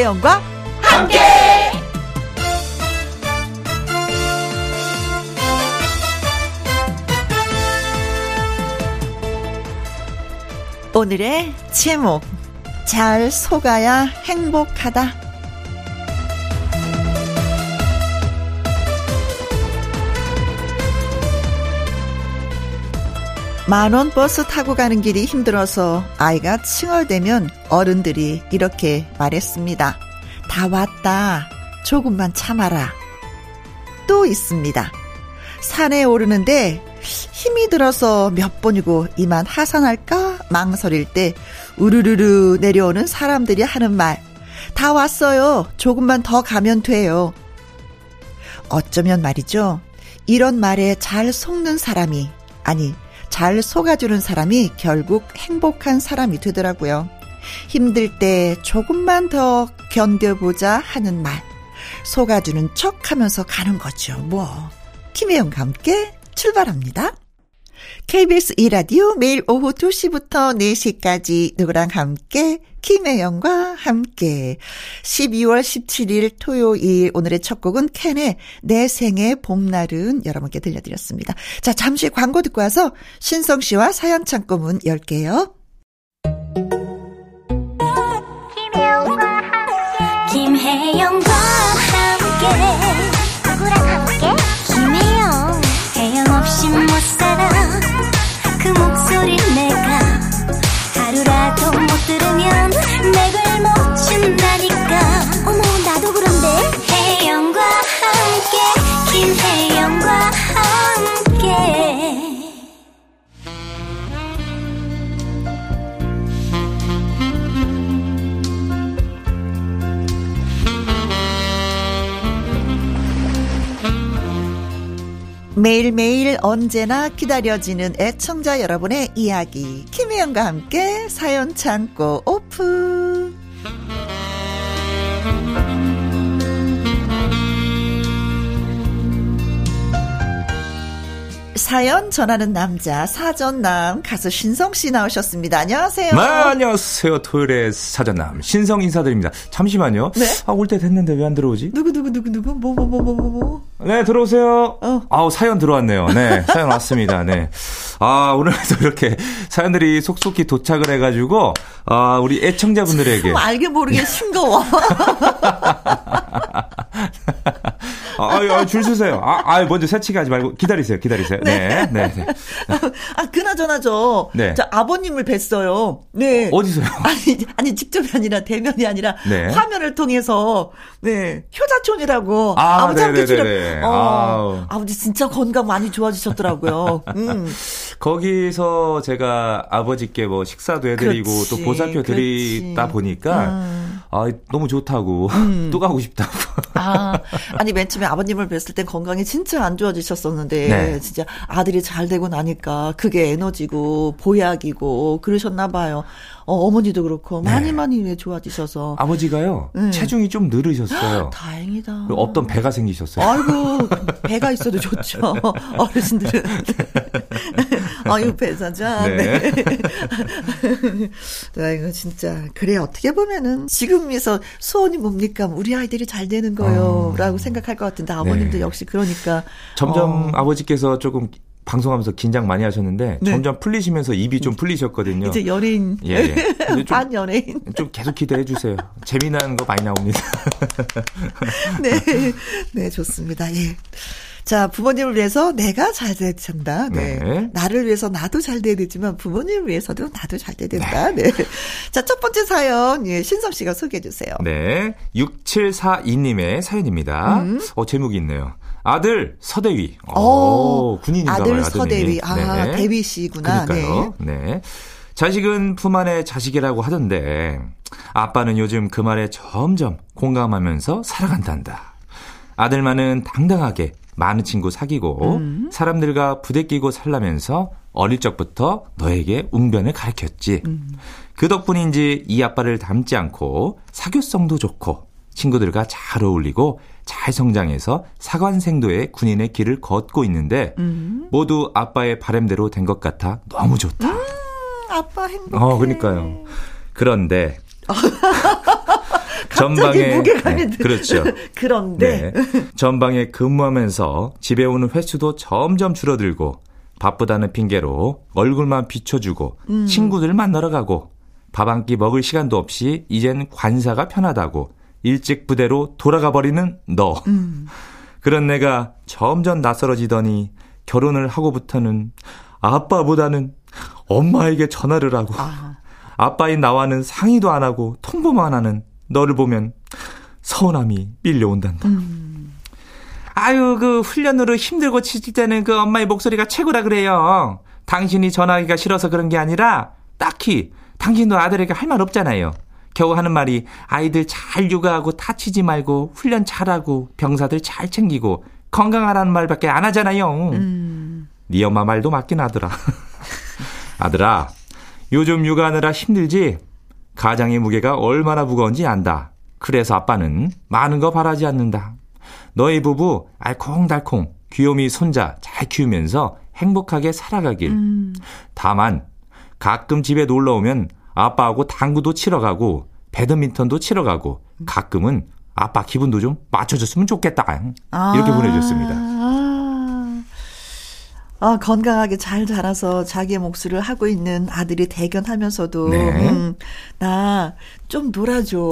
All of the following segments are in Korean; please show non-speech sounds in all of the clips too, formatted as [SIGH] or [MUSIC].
김혜영과 함께. 오늘의 제목 잘 속아야 행복하다. 만원 버스 타고 가는 길이 힘들어서 아이가 칭얼대면 어른들이 이렇게 말했습니다. 다 왔다. 조금만 참아라. 또 있습니다. 산에 오르는데 힘이 들어서 몇 번이고 이만 하산할까 망설일 때 우르르르 내려오는 사람들이 하는 말. 다 왔어요. 조금만 더 가면 돼요. 어쩌면 말이죠. 이런 말에 잘 속는 사람이, 아니, 잘 속아주는 사람이 결국 행복한 사람이 되더라고요. 힘들 때 조금만 더 견뎌보자 하는 말. 속아주는 척 하면서 가는 거죠. 뭐. 김혜영과 함께 출발합니다. KBS 이라디오 매일 오후 2시부터 4시까지 누구랑 함께? 김혜영과 함께. 12월 17일 토요일 오늘의 첫 곡은 캔의 내 생의 봄날은 여러분께 들려드렸습니다. 자 잠시 광고 듣고 와서 신성 씨와 사연 창고문 열게요. 김혜영과 함께. 김혜영과 함께. 누구랑 함께? 김혜영. 혜영 없이 못 살아 못 들으면 매일매일 언제나 기다려지는 애청자 여러분의 이야기. 김혜영과 함께 사연 창고 오픈 사연 전하는 남자 사전남 가수 신성 씨 나오셨습니다. 안녕하세요. 네, 안녕하세요. 토요일의 사전남 신성 인사드립니다. 잠시만요. 네? 아, 올 때 됐는데 왜 안 들어오지? 누구 누구 누구 누구 뭐 뭐 뭐 뭐 뭐 뭐. 네, 들어오세요. 어. 아우, 사연 들어왔네요. 네, 사연 왔습니다. 네. 아, 오늘도 이렇게 사연들이 속속히 도착을 해 가지고, 아, 우리 애청자분들에게. 참 알게 모르게 싱거워. [LAUGHS] [LAUGHS] 아, 아, 아, 줄 서세요. 아, 아, 먼저 새치기 하지 말고 기다리세요. 기다리세요. 네, 네, 네. [LAUGHS] 아 그나저나 저, 네. 저 아버님을 뵀어요. 네. 어디서요? [LAUGHS] 아니, 아니, 직접이 아니라 대면이 아니라 네. 화면을 통해서, 네, 효자촌이라고. 아, 아버지 함께. 출연. 어, 아우. 아버지 진짜 건강 많이 좋아지셨더라고요. 음. [LAUGHS] 거기서 제가 아버지께 뭐 식사도 해드리고 그렇지, 또 보살펴 드리다. 보니까, 음. 아, 너무 좋다고. [LAUGHS] 또 가고 싶다고. 아, 아니, 맨 처음에 아버님을 뵀을 땐 건강이 진짜 안 좋아지셨었는데, 네. 진짜 아들이 잘 되고 나니까 그게 에너지고, 보약이고, 그러셨나봐요. 어, 어머니도 그렇고, 많이 네. 많이 왜 좋아지셔서. 아버지가 음. 체중이 좀 늘으셨어요. 다행이다. 그리고 없던 배가 생기셨어요. 아이고, 배가 있어도 좋죠. [LAUGHS] 어르신들은. 아유, 배사자. [LAUGHS] 네. [LAUGHS] 아이고, 진짜. 그래, 어떻게 보면은, 지금에서 소원이 뭡니까? 우리 아이들이 잘 되는 거요. 어. 라고 생각할 것 같은데, 아버님도 네. 역시 그러니까. 점점 어, 아버지께서 조금 방송하면서 긴장 많이 하셨는데 네. 점점 풀리시면서 입이 좀 풀리셨거든요. 이제 연예인. 예, 예. 좀- [LAUGHS] 반 연예인. 좀 계속 기대해 주세요. 재미난 거 많이 나옵니다. 네. 네, 좋습니다. 예. 자, 부모님을 위해서 내가 잘 돼야 된다. 네. 네. 나를 위해서 나도 잘 돼야 되지만 부모님을 위해서도 나도 잘 돼야 된다. 네. [LAUGHS] 자, 첫 번째 사연, 예, 신성 씨가 소개해 주세요. 네. 6742님의 사연입니다. 음. 어, 제목이 있네요. 아들 서대위. 오, 오, 군인인가 봐요. 아들 아드님이. 서대위. 아, 네. 대위 씨구나. 그러니까요. 네. 자식은 품 안의 자식이라고 하던데 아빠는 요즘 그 말에 점점 공감하면서 살아간단다. 아들만은 당당하게 많은 친구 사귀고 음. 사람들과 부대끼고 살라면서 어릴 적부터 너에게 웅변을 가르쳤지. 음. 그 덕분인지 이 아빠를 닮지 않고 사교성도 좋고 친구들과 잘 어울리고 잘 성장해서 사관생도의 군인의 길을 걷고 있는데 음. 모두 아빠의 바램대로 된 것 같아 너무 좋다. 아빠 행복해. 어, 그러니까요. 그런데 [LAUGHS] 전방에 무게감이 네, 그렇죠. [LAUGHS] 그런데 네. 전방에 근무하면서 집에 오는 횟수도 점점 줄어들고 바쁘다는 핑계로 얼굴만 비춰주고 음. 친구들 만나러 가고 밥 한 끼 먹을 시간도 없이 이젠 관사가 편하다고 일찍 부대로 돌아가 버리는 너. 음. 그런 내가 점점 낯설어지더니 결혼을 하고부터는 아빠보다는 엄마에게 전화를 하고 아. 아빠인 나와는 상의도 안 하고 통보만 하는 너를 보면 서운함이 밀려온단다. 음. 아유, 그 훈련으로 힘들고 지칠 때는 그 엄마의 목소리가 최고라 그래요. 당신이 전화하기가 싫어서 그런 게 아니라 딱히 당신도 아들에게 할 말 없잖아요. 겨우 하는 말이 아이들 잘 육아하고 다치지 말고 훈련 잘하고 병사들 잘 챙기고 건강하라는 말밖에 안 하잖아요. 음. 네 엄마 말도 맞긴 하더라. [LAUGHS] 아들아, 요즘 육아하느라 힘들지? 가장의 무게가 얼마나 무거운지 안다. 그래서 아빠는 많은 거 바라지 않는다. 너희 부부 알콩달콩 귀요미 손자 잘 키우면서 행복하게 살아가길. 음. 다만 가끔 집에 놀러 오면 아빠하고 당구도 치러 가고 배드민턴도 치러 가고 가끔은 아빠 기분도 좀 맞춰줬으면 좋겠다. 이렇게 아. 보내줬습니다. 아, 건강하게 잘 자라서 자기의 몫을 하고 있는 아들이 대견하면서도 네. 음, 나좀 놀아줘.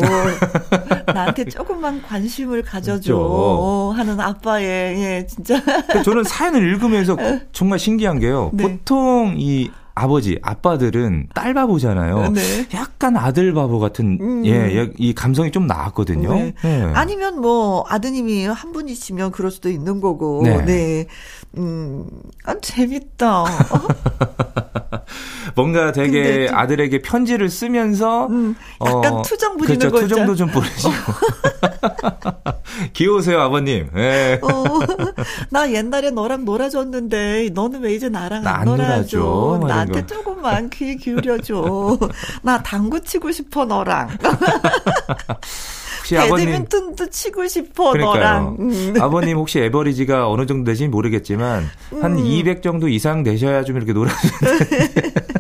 [LAUGHS] 나한테 조금만 관심을 가져줘. 그렇죠. 하는 아빠의 예, 진짜. 저는 사연을 읽으면서 [LAUGHS] 정말 신기한 게요. 네. 보통 이 아버지, 아빠들은 딸 바보잖아요. 네. 약간 아들 바보 같은 음. 예, 이 감성이 좀 나왔거든요. 네. 네. 아니면 뭐 아드님이 한 분이시면 그럴 수도 있는 거고. 네. 네. 음, 아, 재밌다. [LAUGHS] 뭔가 되게 좀, 아들에게 편지를 쓰면서 음, 약간 어, 투정 부리는 그렇죠, 거죠. 투정도 좀 부리시고. [LAUGHS] [LAUGHS] 귀여우세요, 아버님. 네. 어, [LAUGHS] 나 옛날에 너랑 놀아줬는데 너는 왜 이제 나랑 안, 안 놀아줘? 놀아줘 나한테 조금만 귀 기울여줘. 나 당구 치고 싶어 너랑. [LAUGHS] 혹시 배드민턴도 아버님 치고 싶어 그러니까요. 너랑. 음. 아버님 혹시 에버리지가 어느 정도 되신지 모르겠지만 음. 한200 정도 이상 되셔야 좀 이렇게 놀아주는데.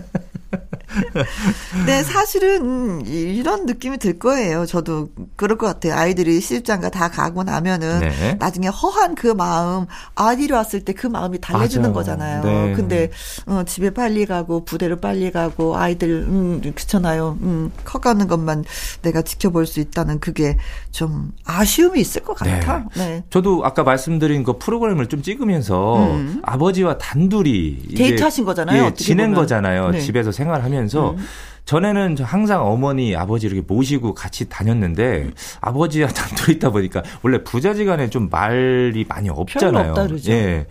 [LAUGHS] 네, 사실은 이런 느낌이 들 거예요. 저도 그럴 것 같아요. 아이들이 시집장가 다 가고 나면은 네. 나중에 허한 그 마음 아이들이 왔을 때 그 마음이 달래주는 맞아요. 거잖아요. 네. 근데 어, 집에 빨리 가고 부대로 빨리 가고 아이들 음 그렇잖아요. 음 커가는 것만 내가 지켜볼 수 있다는 그게 좀 아쉬움이 있을 것 같아. 네. 네. 저도 아까 말씀드린 그 프로그램을 좀 찍으면서 음. 아버지와 단둘이 데이트하신 거잖아요. 예, 지낸. 거잖아요. 네. 집에서 생활하면서 음. 전에는 항상 어머니, 아버지 이렇게 모시고 같이 다녔는데 아버지와 단둘이 있다 보니까 원래 부자지간에 좀 말이 많이 없잖아요. 예.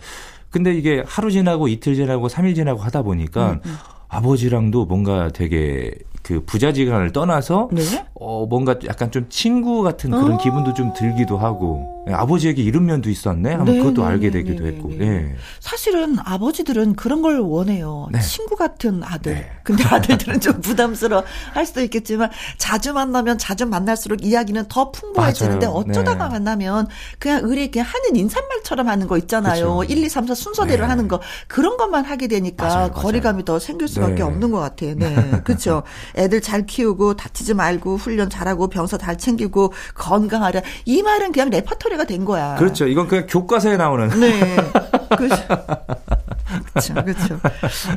근데 이게 하루 지나고 이틀 지나고 삼일 지나고 하다 보니까 음, 음. 아버지랑도 뭔가 되게 그 부자지간을 떠나서 네? 어 뭔가 약간 좀 친구 같은 그런 아~ 기분도 좀 들기도 하고. 예, 아버지에게 이런 면도 있었네. 하면 네, 그것도 알게 네, 되기도 네, 했고. 네. 예. 사실은 아버지들은 그런 걸 원해요. 네. 친구 같은 아들. 네. 근데 아들들은 좀 부담스러워 할 수도 있겠지만 자주 만나면 자주 만날수록 이야기는 더 풍부해지는데 어쩌다가 만나면 그냥 의리 그냥 하는 인사말처럼 하는 거 있잖아요. 그쵸. 1, 2, 3, 4 순서대로 하는 거. 그런 것만 하게 되니까 맞아요, 거리감이. 더 생길 수밖에 없는 것 같아요. 네. [LAUGHS] 그렇죠 애들 잘 키우고 다치지 말고 훈련 잘하고 병사 잘 챙기고 건강하라. 이 말은 그냥 레퍼토리가 된 거야. 그렇죠. 이건 그냥 교과서에 나오는. 네. [LAUGHS] 그렇죠. 그렇죠.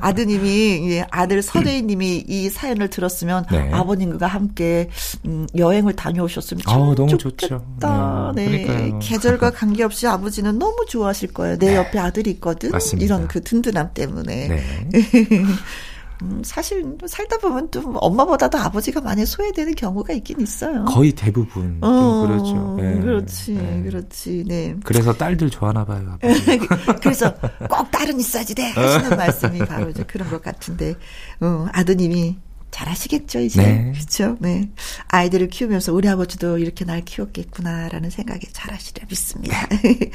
아드님이 아들 서대희님이 이 사연을 들었으면 네. 아버님과 함께 음, 여행을 다녀오셨으면 참 아, 너무 좋겠다. 네. 네. 계절과 관계없이 아버지는 너무 좋아하실 거예요. 내 네. 옆에 아들이 있거든. 맞습니다. 이런 그 든든함 때문에. [LAUGHS] 네. 음, 사실 살다 보면 좀 엄마보다도 아버지가 많이 소외되는 경우가 있긴 있어요. 거의 대부분 어, 그렇죠. 네. 그렇지, 네. 그렇지. 네. 그래서 딸들 좋아나 봐요. [LAUGHS] 그래서 꼭 딸은 있어야지 돼 하시는 말씀이 바로 이제 그런 것 같은데, 어, 아드님이 잘하시겠죠 이제 네. 그렇죠. 네 아이들을 키우면서 우리 아버지도 이렇게 날 키웠겠구나라는 생각에 잘하시려 믿습니다.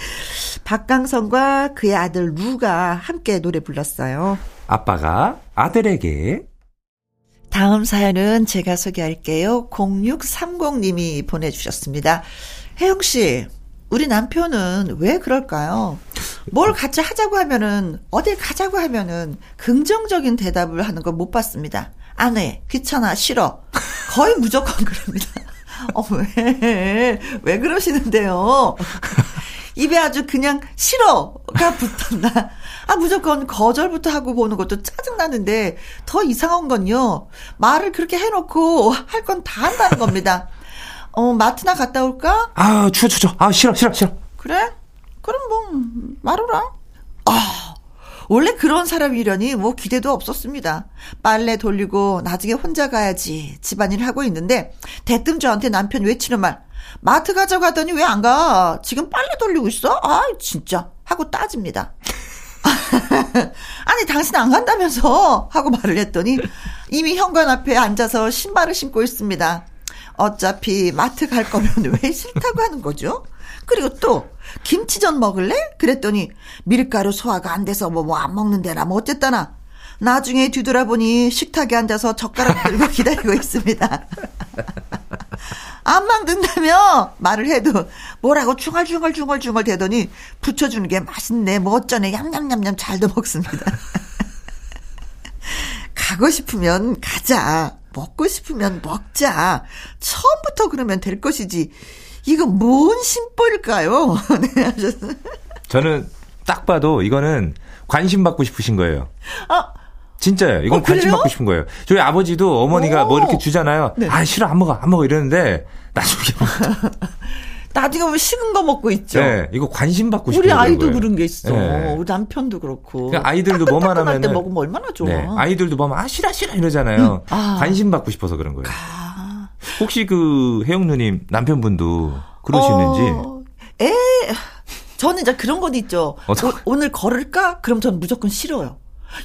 [LAUGHS] 박강성과 그의 아들 루가 함께 노래 불렀어요. 아빠가 아들에게 다음 사연은 제가 소개할게요. 0630님이 보내주셨습니다. 혜영 씨, 우리 남편은 왜 그럴까요? 뭘 같이 하자고 하면은, 어딜 가자고 하면은, 긍정적인 대답을 하는 걸못 봤습니다. 안 해, 귀찮아, 싫어. 거의 무조건 그럽니다. 어, 왜, 왜 그러시는데요? 입에 아주 그냥 싫어가 붙었나. 아, 무조건 거절부터 하고 보는 것도 짜증나는데 더 이상한 건요. 말을 그렇게 해놓고 할 건 다 한다는 겁니다. 어, 마트나 갔다 올까? 아, 추워, 추워. 아, 싫어, 싫어, 싫어. 그래? 그럼 뭐, 말해라. 아, 원래 그런 사람이려니 뭐 기대도 없었습니다. 빨래 돌리고 나중에 혼자 가야지 집안일 하고 있는데 대뜸 저한테 남편 외치는 말 마트 가자고 하더니 왜 안 가? 지금 빨래 돌리고 있어? 아 진짜 하고 따집니다. [LAUGHS] 아니 당신 안 간다면서 하고 말을 했더니 이미 현관 앞에 앉아서 신발을 신고 있습니다. 어차피 마트 갈 거면 [LAUGHS] 왜 싫다고 하는 거죠? 그리고 또 김치전 먹을래? 그랬더니 밀가루 소화가 안 돼서 뭐 뭐 안 먹는데나 뭐 어쨌다나 나중에 뒤돌아보니 식탁에 앉아서 젓가락 들고 [LAUGHS] 기다리고 있습니다. [LAUGHS] 안 먹는다며 말을 해도 뭐라고 중얼중얼중얼중얼 대더니 붙여주는 게 맛있네 뭐 어쩌네 얌얌얌얌 잘도 먹습니다. [LAUGHS] 가고 싶으면 가자. 먹고 싶으면 먹자. 처음부터 그러면 될 것이지. 이거 뭔 심보일까요? [LAUGHS] 네, 하셨어요. 저는 딱 봐도 이거는 관심 받고 싶으신 거예요. 아, 진짜요. 이건 어, 관심? 받고 싶은 거예요. 저희 아버지도 어머니가 오. 뭐 이렇게 주잖아요. 네. 아, 싫어, 안 먹어, 안 먹어 이러는데 나중에 [LAUGHS] 나중에 보면 식은 거 먹고 있죠. 네, 이거 관심 받고 싶은 우리 거예요. 아이도 그런 게 있어. 네. 우리 남편도 그렇고. 그러니까 아이들도 뭐만 하면은- 먹으면 얼마나 좋아. 네, 아이들도 보면 아 싫어 싫어 이러잖아요. 아. 관심 받고 싶어서 그런 거예요. 아. 혹시 그 혜영 누님 남편분도 그러시는지 어, 에, 저는 이제 그런 것도 있죠. 어떡- 오, 오늘 걸을까? 그럼 저는 무조건 싫어요.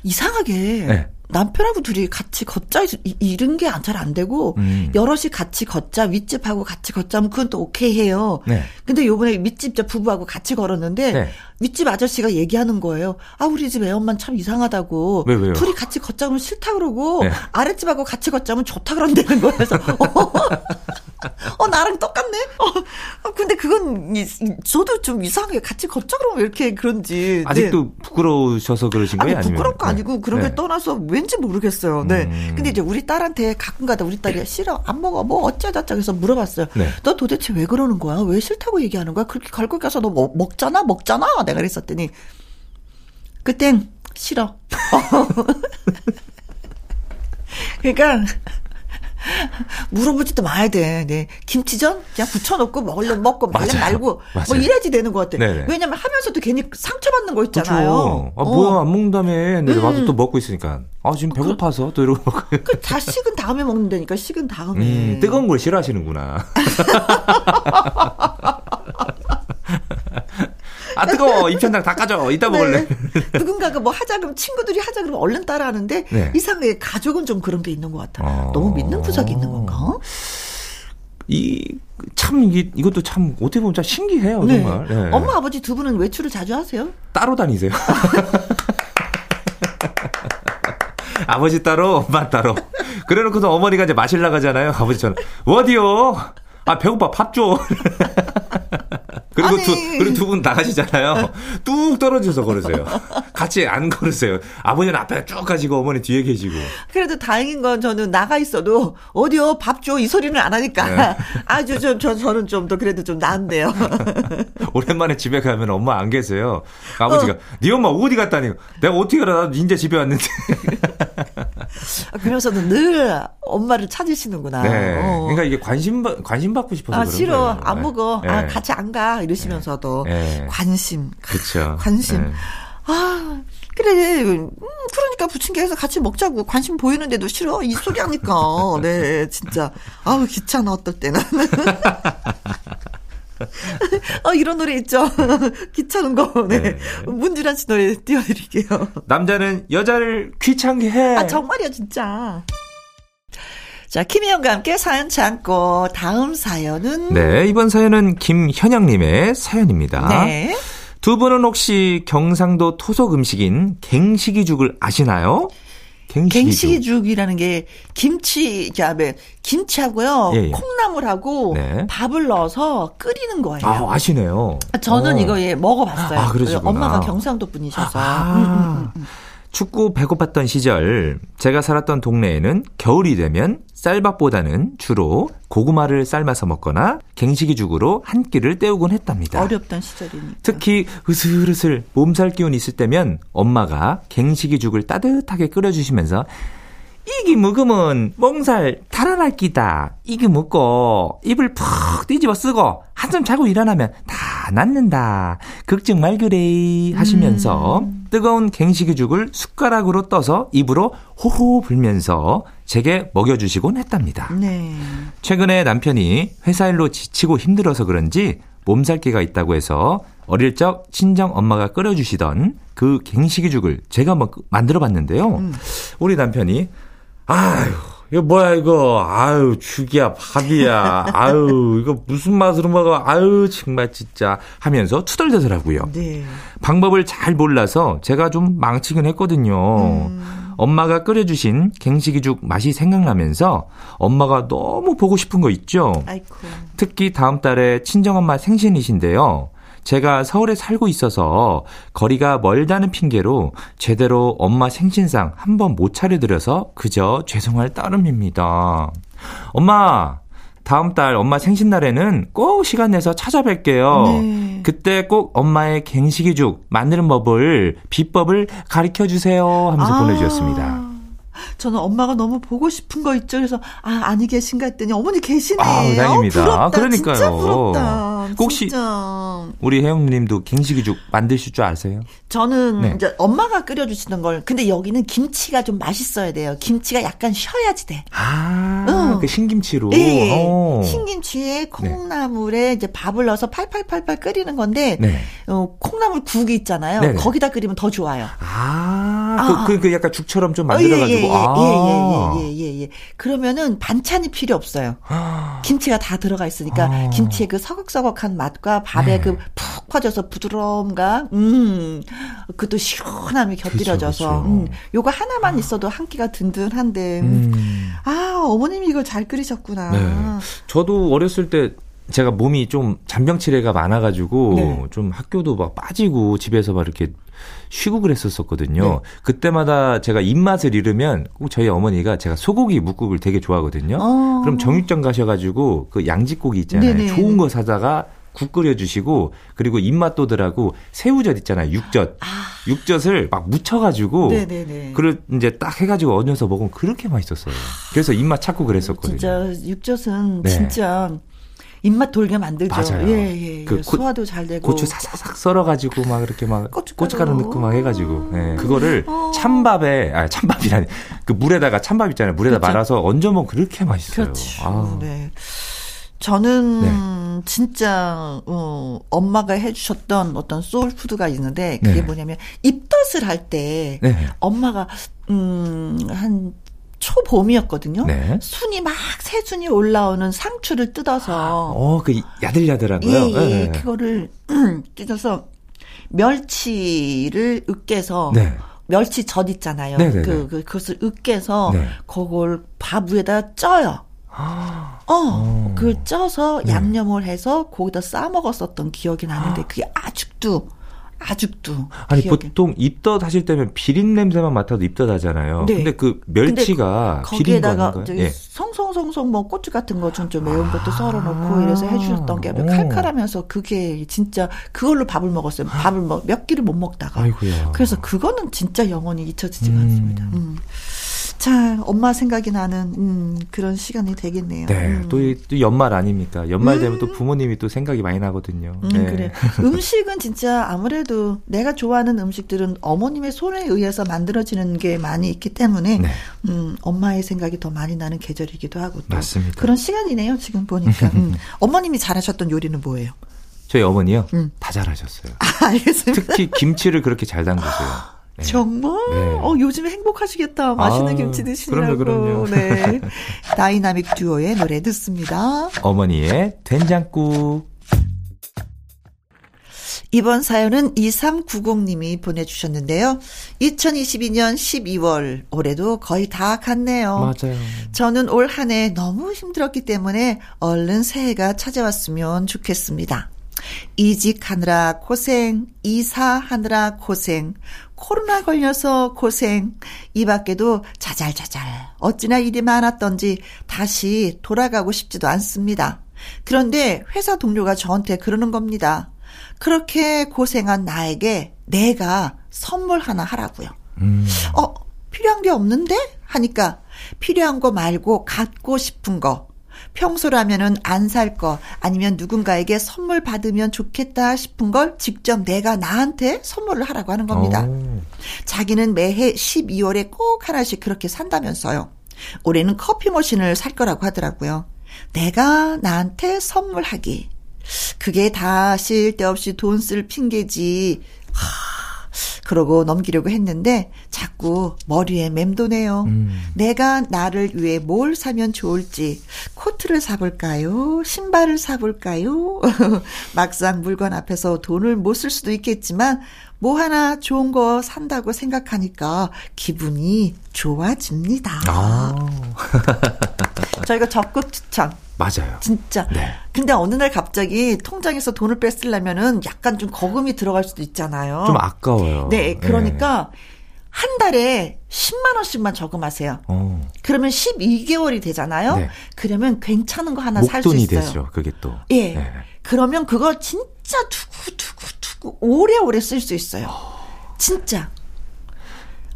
이상하게 네. 남편하고 둘이 같이 걷자 이- 이런 게 잘 안 되고 음. 여럿이 같이 걷자 윗집하고 같이 걷자면 그건 또 오케이 해요. 네. 근데 요번에 윗집 저 부부하고 같이 걸었는데 네. 윗집 아저씨가 얘기하는 거예요. 아 우리 집 애엄마는 참 이상하다고. 왜, 왜요? 둘이 같이 걷자 그러면 싫다 그러고 네. 아랫집하고 같이 걷자면 좋다 그런다는 거예요. 그래서 [LAUGHS] 어, 어, 나랑 똑같네. 어, 어, 근데 그건 이, 이- 저도 좀 이상하게 같이 걷자 그러면 왜 이렇게 그런지. 아직도 네. 부끄러우셔서 그러신 아니 거예요? 아니면 부끄러운 거 아니고 그런 네. 게 떠나서 왠지 모르겠어요. 네. 음. 근데 이제 우리 딸한테 가끔가다 우리 딸이 싫어 안 먹어 뭐 어쩌자쩌 해서 물어봤어요. 네. 너 도대체 왜 그러는 거야? 왜 싫다고 얘기하는 거야? 그렇게 갈고 가서 너 먹, 먹잖아 먹잖아 내가 그랬었더니 그땐 싫어. [LAUGHS] 그러니까 [LAUGHS] 물어보지도 마야 돼. 네. 김치전 그냥 부쳐놓고 먹으려면 먹고 말면. 말고 뭐 맞아요. 이래야지 되는 것 같아. 네네. 왜냐면 하면서도 괜히 상처받는 거 그렇죠. 있잖아요. 아, 어. 뭐야 안 먹는다며. 근데 음. 와서 또 먹고 있으니까. 아 지금 배고파서 또 이러고. 그다 식은 다음에 먹는다니까 식은 다음에. 음, 뜨거운 걸 싫어하시는구나. [LAUGHS] 아 뜨거워 입천장 다 까져 이따 먹을래. 네. 누군가가 뭐 하자 그러면 친구들이 하자 그러면 얼른 따라하는데 네. 이상하게 가족은 좀 그런 게 있는 것 같아. 어. 너무 믿는 구석이 있는 건가? 이참 이게 이것도 참 어떻게 보면 참 신기해요 네. 정말. 네. 엄마 아버지 두 분은 외출을 자주 하세요? 따로 다니세요. [LAUGHS] 아버지 따로, 엄마 따로. 그래놓고서 어머니가 이제 마실 나가잖아요. 아버지 저는 어디요? 아 배고파 밥 줘. [LAUGHS] 그리고 아니. 두 그리고 두 분 나가시잖아요. 뚝 떨어져서 걸으세요. 같이 안 걸으세요. 아버지는 앞에 쭉 가시고 어머니 뒤에 계시고. 그래도 다행인 건 저는 나가 있어도 어디요 밥 줘 이 소리는 안 하니까 네. [LAUGHS] 아주 좀 저, 저는 좀 더 그래도 좀 나은데요. [LAUGHS] 오랜만에 집에 가면 엄마 안 계세요. 아버지가 네 엄마 어디 갔다니? 내가 어떻게 알아? 나도 이제 집에 왔는데. 그러면서도 늘 엄마를 찾으시는구나. 네. 어. 그러니까 이게 관심 받- 관심 받고 싶어서 아 싫어 거예요. 안 네. 먹어 네. 아 같이 안 가 이러시면서도 네. 관심 그렇죠. [LAUGHS] 관심 네. 아 그래 음, 그러니까 부침개에서 같이 먹자고 관심 보이는데도 싫어 이 소리 하니까 네 진짜 아우 귀찮아 어떨 때는 [LAUGHS] 어 이런 노래 있죠 [LAUGHS] 귀찮은 거 네 네. 문주란 씨 노래 띄워드릴게요 남자는 여자를 귀찮게 해. 아 정말이야 진짜 자 김희영과 함께 사연 참고 다음 사연은 네, 이번 사연은 김현영 님의 사연입니다. 네. 두 분은 혹시 경상도 토속 음식인 갱식이죽을 아시나요? 갱식이죽. 갱식이죽이라는 게 김치, 그다음에 김치하고요, 예, 예. 콩나물하고 네. 밥을 넣어서 끓이는 거예요. 아, 아시네요. 저는 어. 이거 예 먹어봤어요. 아, 그러시구나. 엄마가 경상도 분이셔서. 아, 음, 음, 음. 춥고 배고팠던 시절 제가 살았던 동네에는 겨울이 되면 쌀밥보다는 주로 고구마를 삶아서 먹거나 갱식이 죽으로 한 끼를 때우곤 했답니다. 어렵던 시절이니까. 특히 으슬으슬 몸살 기운 있을 때면 엄마가 갱식이 죽을 따뜻하게 끓여주시면서 이기 먹으면 몸살 달아날 기다. 이기 먹고 입을 푹 뒤집어 쓰고 한숨 자고 일어나면 다 낫는다. 걱정 말그래 하시면서 음. 뜨거운 갱식이죽을 숟가락으로 떠서 입으로 호호 불면서 제게 먹여주시곤 했답니다. 네. 최근에 남편이 회사 일로 지치고 힘들어서 그런지 몸살기가 있다고 해서 어릴 적 친정 엄마가 끓여주시던 그 갱식이죽을 제가 한번 만들어 봤는데요. 음. 우리 남편이 아유, 이거 뭐야, 이거. 아유, 죽이야, 밥이야. 아유, 이거 무슨 맛으로 먹어. 아유, 정말 진짜. 하면서 투덜대더라고요. 네. 방법을 잘 몰라서 제가 좀 망치긴 했거든요. 음. 엄마가 끓여주신 갱식이죽 맛이 생각나면서 엄마가 너무 보고 싶은 거 있죠? 아이고. 특히 다음 달에 친정엄마 생신이신데요. 제가 서울에 살고 있어서 거리가 멀다는 핑계로 제대로 엄마 생신상 한번 못 차려드려서 그저 죄송할 따름입니다. 엄마, 다음 달 엄마 생신날에는 꼭 시간 내서 찾아뵐게요. 네. 그때 꼭 엄마의 갱식이죽 만드는 법을, 비법을 가르쳐 주세요 하면서 아. 보내주셨습니다. 저는 엄마가 너무 보고 싶은 거 있죠. 그래서 아 아니 계신가 했더니 어머니 계시네. 아, 다행입니다. 어, 부럽다. 그러니까요. 진짜 부럽다. 혹시 진짜. 우리 혜영님도 갱식이죽 만드실 줄 아세요? 저는 네. 이제 엄마가 끓여주시는 걸. 근데 여기는 김치가 좀 맛있어야 돼요. 김치가 약간 쉬어야지 돼. 아, 응. 그 신김치로. 네. 신김치에 콩나물에 네. 이제 밥을 넣어서 팔팔팔팔 끓이는 건데 네. 어, 콩나물 국이 있잖아요. 거기다 끓이면 더 좋아요. 아, 아. 그, 그, 그 약간 죽처럼 좀 만들어가지고. 예, 예, 예, 아. 예, 예, 예, 예, 예, 그러면은 반찬이 필요 없어요. [GASPS] 김치가 다 들어가 있으니까 아. 김치의 그 서걱서걱한 맛과 밥에 네. 그푹 퍼져서 부드러움과 음, 그것도 시원함이 곁들여져서 음, 요거 하나만 있어도 한 끼가 든든한데 음. 아 어머님이 이걸 잘 끓이셨구나. 네. 저도 어렸을 때 제가 몸이 좀 잔병치레가 많아가지고 네. 좀 학교도 막 빠지고 집에서 막 이렇게 쉬고 그랬었었거든요. 네. 그때마다 제가 입맛을 잃으면 꼭 저희 어머니가 제가 소고기 묵국을 되게 좋아하거든요. 어. 그럼 정육점 가셔가지고 그 양지고기 있잖아요. 네네. 좋은 거 사다가 국 끓여주시고 그리고 입맛도들하고 새우젓 있잖아요. 육젓. 아. 육젓을 막 묻혀가지고 네네네. 그걸 이제 딱 해가지고 얹어서 먹으면 그렇게 맛있었어요. 그래서 입맛 찾고 그랬었거든요. 진짜 육젓은 네. 진짜 입맛 돌게 만들죠. 맞아요. 예, 예, 예. 그 소화도 잘 되고 고추 사사삭 썰어가지고 막 이렇게 막 고춧가루, 넣고 막 해가지고 예. 그거를 어. 찬밥에 아 찬밥이라니 그 물에다가 찬밥 있잖아요. 물에다 그렇죠. 말아서 얹어 먹으면 그렇게 맛있어요. 그렇죠. 아. 네. 저는 네. 진짜 어, 엄마가 해주셨던 어떤 소울푸드가 있는데 그게 네. 뭐냐면 입덧을 할때 네. 엄마가 음한 초봄이었거든요. 네. 순이 막 새순이 올라오는 상추를 뜯어서 어, 그 야들야들하고요. 예, 예. 네. 그거를 [CLEARS THROAT] 뜯어서 멸치를 으깨서 네. 멸치 젓 있잖아요. 네, 네, 그, 그 그것을 으깨서 네. 그걸 밥 위에다 쪄요. 어, 어. 그 쪄서 양념을 해서 거기다 싸 먹었었던 기억이 나는데 그게 아직도 아직도. 아니 기억에. 보통 입덧 하실 때면 비린 냄새만 맡아도 입덧 하잖아요. 네. 근데 그 멸치가 근데 거기에다가 네. 성성성성 뭐 고추 같은 거 좀 좀 매운 것도 아~ 썰어 놓고 이래서 해 주셨던 게 칼칼하면서 그게 진짜 그걸로 밥을 먹었어요. 밥을 뭐 몇 끼를 못 먹다가. 아이고야. 그래서 그거는 진짜 영원히 잊혀지지 음. 않습니다. 음. 자, 엄마 생각이 나는 음, 그런 시간이 되겠네요. 네, 음. 또, 또, 연말 아닙니까? 연말 되면 또 음. 부모님이 또 생각이 많이 나거든요. 음, 네. 그래. 음식은 진짜 아무래도 내가 좋아하는 음식들은 어머님의 손에 의해서 만들어지는 게 많이 있기 때문에 네. 음, 엄마의 생각이 더 많이 나는 계절이기도 하고 또 맞습니다. 그런 시간이네요. 지금 보니까. 음. [LAUGHS] 어머님이 잘하셨던 요리는 뭐예요? 저희 어머니요? 음. 다 잘하셨어요. 아, 알겠습니다. 특히 김치를 그렇게 잘 담그세요. [LAUGHS] 네. 정말? 네. 어, 요즘에 행복하시겠다. 맛있는 아, 김치 드시느라고. 그럼요, 그럼요. 네. [LAUGHS] 다이나믹 듀오의 노래 듣습니다. 어머니의 된장국. 이번 사연은 2390님이 보내주셨는데요. 2022년 12월, 올해도 거의 다 갔네요. 맞아요. 저는 올 한 해 너무 힘들었기 때문에 얼른 새해가 찾아왔으면 좋겠습니다. 이직하느라 고생, 이사하느라 고생, 코로나 걸려서 고생, 이 밖에도 자잘자잘 어찌나 일이 많았던지 다시 돌아가고 싶지도 않습니다. 그런데 회사 동료가 저한테 그러는 겁니다. 그렇게 고생한 나에게 내가 선물 하나 하라고요. 음. 어, 필요한 게 없는데? 하니까 필요한 거 말고 갖고 싶은 거. 평소라면은 안 살 거, 아니면 누군가에게 선물 받으면 좋겠다 싶은 걸 직접 내가 나한테 선물을 하라고 하는 겁니다. 오. 자기는 매해 12월에 꼭 하나씩 그렇게 산다면서요. 올해는 커피 머신을 살 거라고 하더라고요. 내가 나한테 선물하기. 그게 다 쓸데없이 돈 쓸 핑계지. 하, 그러고 넘기려고 했는데 자꾸 머리에 맴도네요. 음. 내가 나를 위해 뭘 사면 좋을지 코트를 사볼까요? 신발을 사볼까요? [LAUGHS] 막상 물건 앞에서 돈을 못 쓸 수도 있겠지만 뭐 하나 좋은 거 산다고 생각하니까 기분이 좋아집니다. 아. [LAUGHS] 저희가 적극 추천. 맞아요. 진짜. 네. 근데 어느 날 갑자기 통장에서 돈을 뺐으려면은 약간 좀 거금이 들어갈 수도 있잖아요. 좀 아까워요. 네, 그러니까 네. 한 달에 10만 원씩만 저금하세요. 어. 그러면 12개월이 되잖아요. 네. 그러면 괜찮은 거 하나 살 수 있어요. 되죠. 그게 또. 예. 네. 그러면 그거 진짜 두고 두고 두고 오래오래 쓸 수 있어요. 진짜.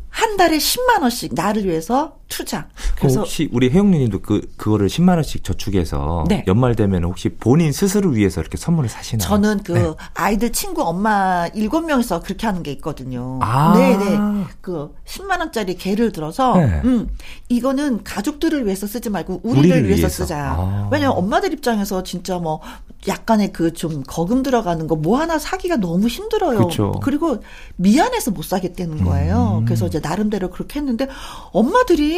한 달에 10만 원씩 나를 위해서 투자. 그래서 혹시 우리 혜영님도 그 그거를 10만 원씩 저축해서 네. 연말 되면 혹시 본인 스스로 위해서 이렇게 선물을 사시나요? 저는 그 네. 아이들 친구 엄마 7명이서 그렇게 하는 게 있거든요. 아. 네, 네. 그 10만 원짜리 개를 들어서 네. 음, 이거는 가족들을 위해서 쓰지 말고 우리를, 우리를 위해서, 위해서, 쓰자. 아. 왜냐면 엄마들 입장에서 진짜 뭐 약간의 그 좀 거금 들어가는 거 뭐 하나 사기가 너무 힘들어요. 그쵸. 그리고 미안해서 못 사겠다는 거예요. 음. 그래서 이제 나름대로 그렇게 했는데 엄마들이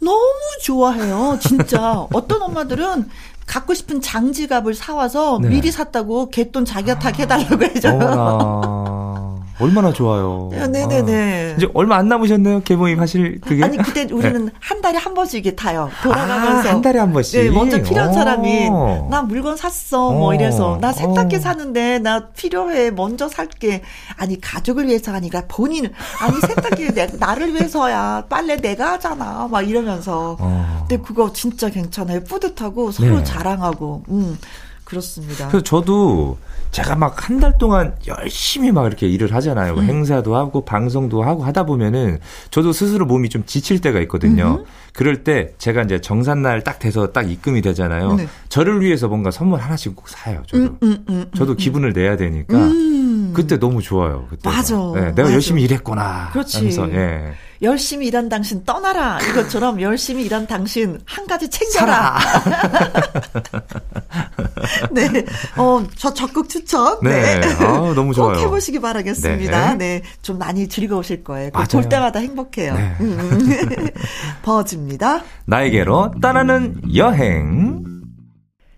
너무 좋아해요. 진짜. [LAUGHS] 어떤 엄마들은 갖고 싶은 장지갑을 사와서 네. 미리 샀다고 개돈 자기가 탁 해달라고 해줘요. [LAUGHS] 얼마나 좋아요. 네네네. 아, 이제 얼마 안 남으셨네요. 개봉임 하실 그게. 아니 그때 [LAUGHS] 우리는 네. 한 달에 한 번씩 타요. 돌아가면서. 아, 한 달에 한 번씩. 네, 먼저 필요한 오. 사람이 나 물건 샀어. 뭐 이래서 나 세탁기 오. 사는데 나 필요해. 먼저 살게. 아니 가족을 위해서가 아니라 본인 아니 세탁기 [LAUGHS] 내, 나를 위해서야. 빨래 내가 하잖아. 막 이러면서. 어. 근데 그거 진짜 괜찮아요. 뿌듯하고 서로 네. 자랑하고. 음. 그렇습니다. 그래서 저도 제가 막 한 달 동안 열심히 막 이렇게 일을 하잖아요. 음. 행사도 하고 방송도 하고 하다 보면은 저도 스스로 몸이 좀 지칠 때가 있거든요. 음. 그럴 때 제가 이제 정산날 딱 돼서 딱 입금이 되잖아요. 네. 저를 위해서 뭔가 선물 하나씩 꼭 사요. 저도. 음, 음, 음 저도 기분을 내야 되니까. 그때 너무 좋아요. 그때. 맞아. 네, 내가 맞아. 열심히 일했구나. 그렇지. 하면서, 예. 열심히 일한 당신 떠나라. 이것처럼 열심히 일한 당신 한 가지 챙겨라. [LAUGHS] 네. 어, 저 적극 추천. 네. 네. 아, 너무 좋아요. 꼭 해보시기 바라겠습니다. 네. 네. 좀 많이 즐거우실 거예요. 볼 때마다 행복해요. 네. 음. [LAUGHS] 버즈입니다. 나에게로 떠나는 여행.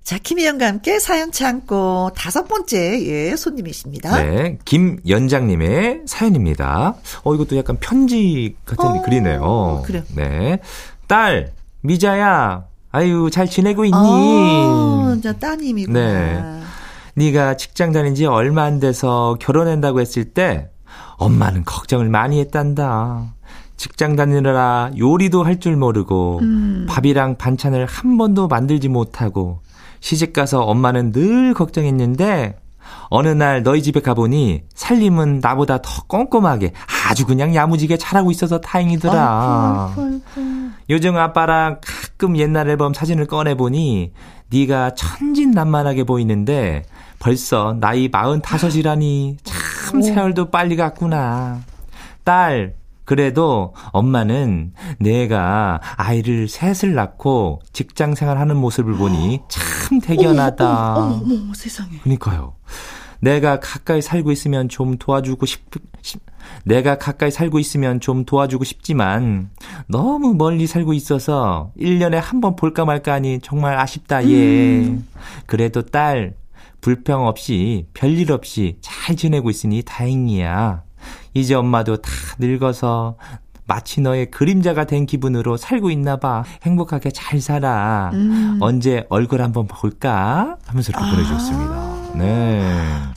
자, 김희영과 함께 사연 참고 다섯 번째, 예, 손님이십니다. 네, 김연장님의 사연입니다. 어, 이것도 약간 편지 같은 어, 글이네요. 그래. 네. 딸, 미자야, 아유, 잘 지내고 있니? 어, 저 따님이구나. 네. 네가 직장 다닌 지 얼마 안 돼서 결혼한다고 했을 때 엄마는 걱정을 많이 했단다. 직장 다니느라 요리도 할 줄 모르고 음. 밥이랑 반찬을 한 번도 만들지 못하고 시집 가서 엄마는 늘 걱정했는데 어느 날 너희 집에 가보니 살림은 나보다 더 꼼꼼하게 아주 그냥 야무지게 잘하고 있어서 다행이더라. 아이고, 아이고, 아이고. 요즘 아빠랑 가끔 옛날 앨범 사진을 꺼내보니 네가 천진난만하게 보이는데 벌써 나이 45이라니 참 세월도 빨리 갔구나. 딸, 그래도 엄마는 내가 아이를 셋을 낳고 직장 생활하는 모습을 보니 참 대견하다. 어머, 어머, 어머, 세상에. 그니까요. 내가 가까이 살고 있으면 좀 도와주고 싶, 내가 가까이 살고 있으면 좀 도와주고 싶지만 너무 멀리 살고 있어서 1년에 한 번 볼까 말까 하니 정말 아쉽다, 예. 음. 그래도 딸, 불평 없이 별일 없이 잘 지내고 있으니 다행이야. 이제 엄마도 다 늙어서 마치 너의 그림자가 된 기분으로 살고 있나 봐. 행복하게 잘 살아. 음. 언제 얼굴 한번 볼까? 하면서 이렇게 아. 보내주셨습니다. 네.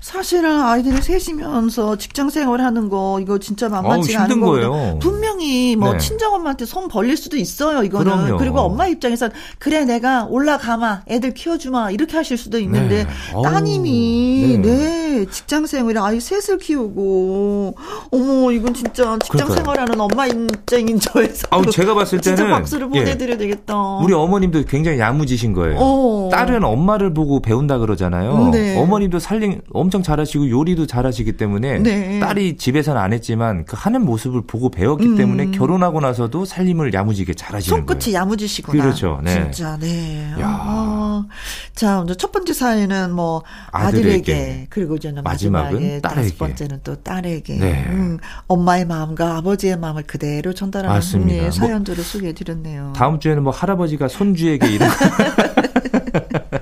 사실은 아이들이 셋이면서 직장 생활하는 거 이거 진짜 만만치 가 않은 거예요. 분명히 뭐 네. 친정 엄마한테 손 벌릴 수도 있어요. 이거는 그럼요. 그리고 엄마 입장에선 그래 내가 올라가마 애들 키워주마 이렇게 하실 수도 있는데 네. 따님이 네. 네. 직장 생활에 아이 셋을 키우고 어머 이건 진짜 직장 그러니까요. 생활하는 엄마 입장인 저에서 아우 제가 봤을 때는 진짜 박수를 예. 보내드려야 되겠다. 우리 어머님도 굉장히 야무지신 거예요. 어. 딸은 엄마를 보고 배운다 그러잖아요. 네. 어머님도 살림 엄청 잘하시고 요리도 잘하시기 때문에 네. 딸이 집에서는 안 했지만 그 하는 모습을 보고 배웠기 음. 때문에 결혼하고 나서도 살림을 야무지게 잘하시는 손끝이 거예요. 야무지시구나. 그렇죠. 네. 진짜 네. 아. 자, 오늘 첫 번째 사연은 뭐 아들에게, 아들에게 그리고 저는 마지막은 딸에게 다섯 번째는 또 딸에게 네. 음, 엄마의 마음과 아버지의 마음을 그대로 전달하는 맞습니다. 뭐 사연들을 뭐, 소개해 드렸네요. 다음 주에는 뭐 할아버지가 손주에게 이런 [LAUGHS] [LAUGHS] [LAUGHS]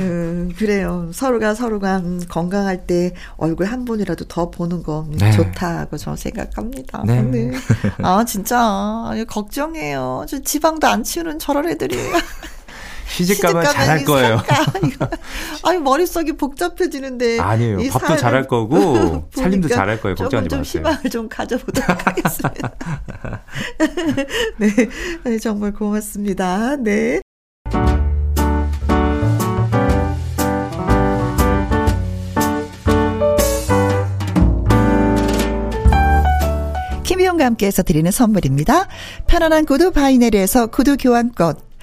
음, 그래요. 서로가 서로가 건강할 때 얼굴 한 번이라도 더 보는 거 네. 좋다고 저는 생각합니다. 네. 네. 아 진짜 걱정해요. 저 지방도 안 치우는 저런 애들이. 시집 가면 잘할 거예요. [LAUGHS] 아니 머릿속이 복잡해지는데 아니에요. 밥도 잘할 거고 [LAUGHS] 살림도 잘할 거예요. 걱정하지 좀 마세요. 희망을 좀 가져보도록 [LAUGHS] 하겠습니다. 네. 네, 정말 고맙습니다. 네. 김혜영과 함께해서 드리는 선물입니다. 편안한 구두 바이네르에서 구두 교환권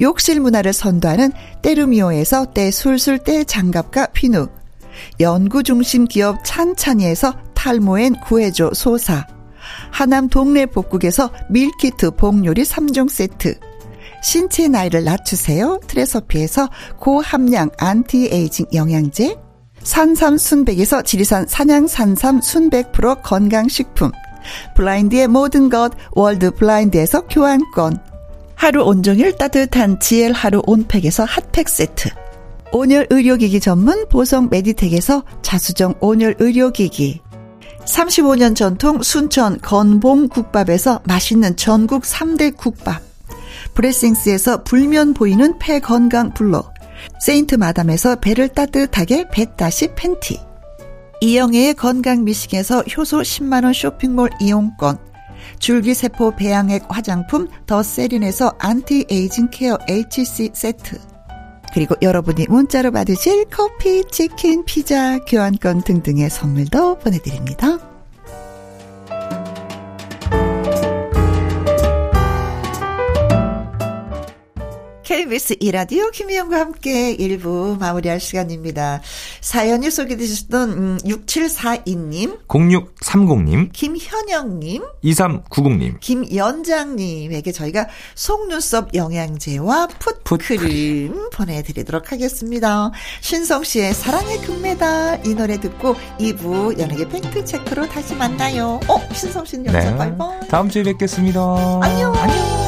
욕실 문화를 선도하는 때르미오에서 때술술 때장갑과 피누, 연구중심 기업 찬찬이에서 탈모엔 구해줘 소사, 하남 동네 복국에서 밀키트 복요리 3종 세트, 신체 나이를 낮추세요. 트레서피에서 고함량 안티에이징 영양제, 산삼 순백에서 지리산 산양 산삼 순백 프로 건강식품, 블라인드의 모든 것 월드 블라인드에서 교환권, 하루 온종일 따뜻한 GL 하루 온팩에서 핫팩 세트. 온열 의료기기 전문 보성 메디텍에서 자수정 온열 의료기기. 35년 전통 순천 건봉 국밥에서 맛있는 전국 3대 국밥. 브레싱스에서 불면 보이는 폐 건강 블로. 세인트 마담에서 배를 따뜻하게 뱃다시 팬티. 이영애의 건강 미식에서 효소 10만원 쇼핑몰 이용권. 줄기세포 배양액 화장품 더 세린에서 anti-aging care HC 세트. 그리고 여러분이 문자로 받으실 커피, 치킨, 피자, 교환권 등등의 선물도 보내드립니다. KBS 이라디오 김희영과 함께 1부 마무리할 시간입니다. 사연이 소개되셨던 음, 6742님, 0630님, 김현영님, 2390님, 김연장님에게 저희가 속눈썹 영양제와 foot cream foot 보내드리도록 하겠습니다. 신성 씨의 사랑의 금메달 이 노래 듣고 2부 연예계 fact check로 다시 만나요. 어, 신성 씨는 여기서 네. 바이바이. 다음 주에 뵙겠습니다. 안녕. 안녕.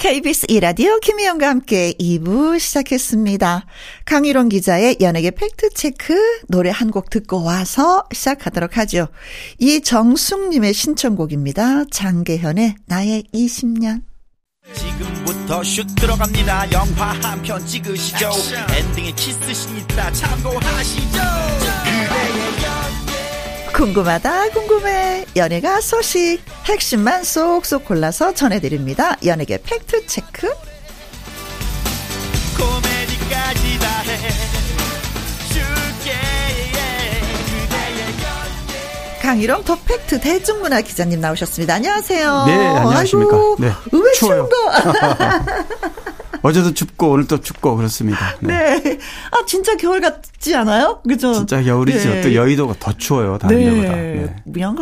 KBS 이라디오 김희영과 함께 2부 시작했습니다. 강희론 기자의 연예계 팩트체크 노래 한 곡 듣고 와서 시작하도록 하죠. 이정숙님의 신청곡입니다. 장계현의 나의 20년. 지금부터 슛 들어갑니다. 영화 한 편 찍으시죠. 액션. 엔딩에 키스신 있다 참고하시죠. 그대의 궁금하다 궁금해 연예가 소식 핵심만 쏙쏙 골라서 전해드립니다 연예계 fact check 코미디까지 다해 강일홍 더 팩트 대중문화 기자님 나오셨습니다. 안녕하세요. 네, 안녕하십니까. 아이고, 네. 의외 추워요. 거. [LAUGHS] [LAUGHS] 어제도 춥고 오늘 또 춥고 그렇습니다. 네. 네. 아, 진짜 겨울 같지 않아요? 그죠? 진짜 겨울이죠. 네. 또 여의도가 더 추워요. 다른 데보다. 네. 그냥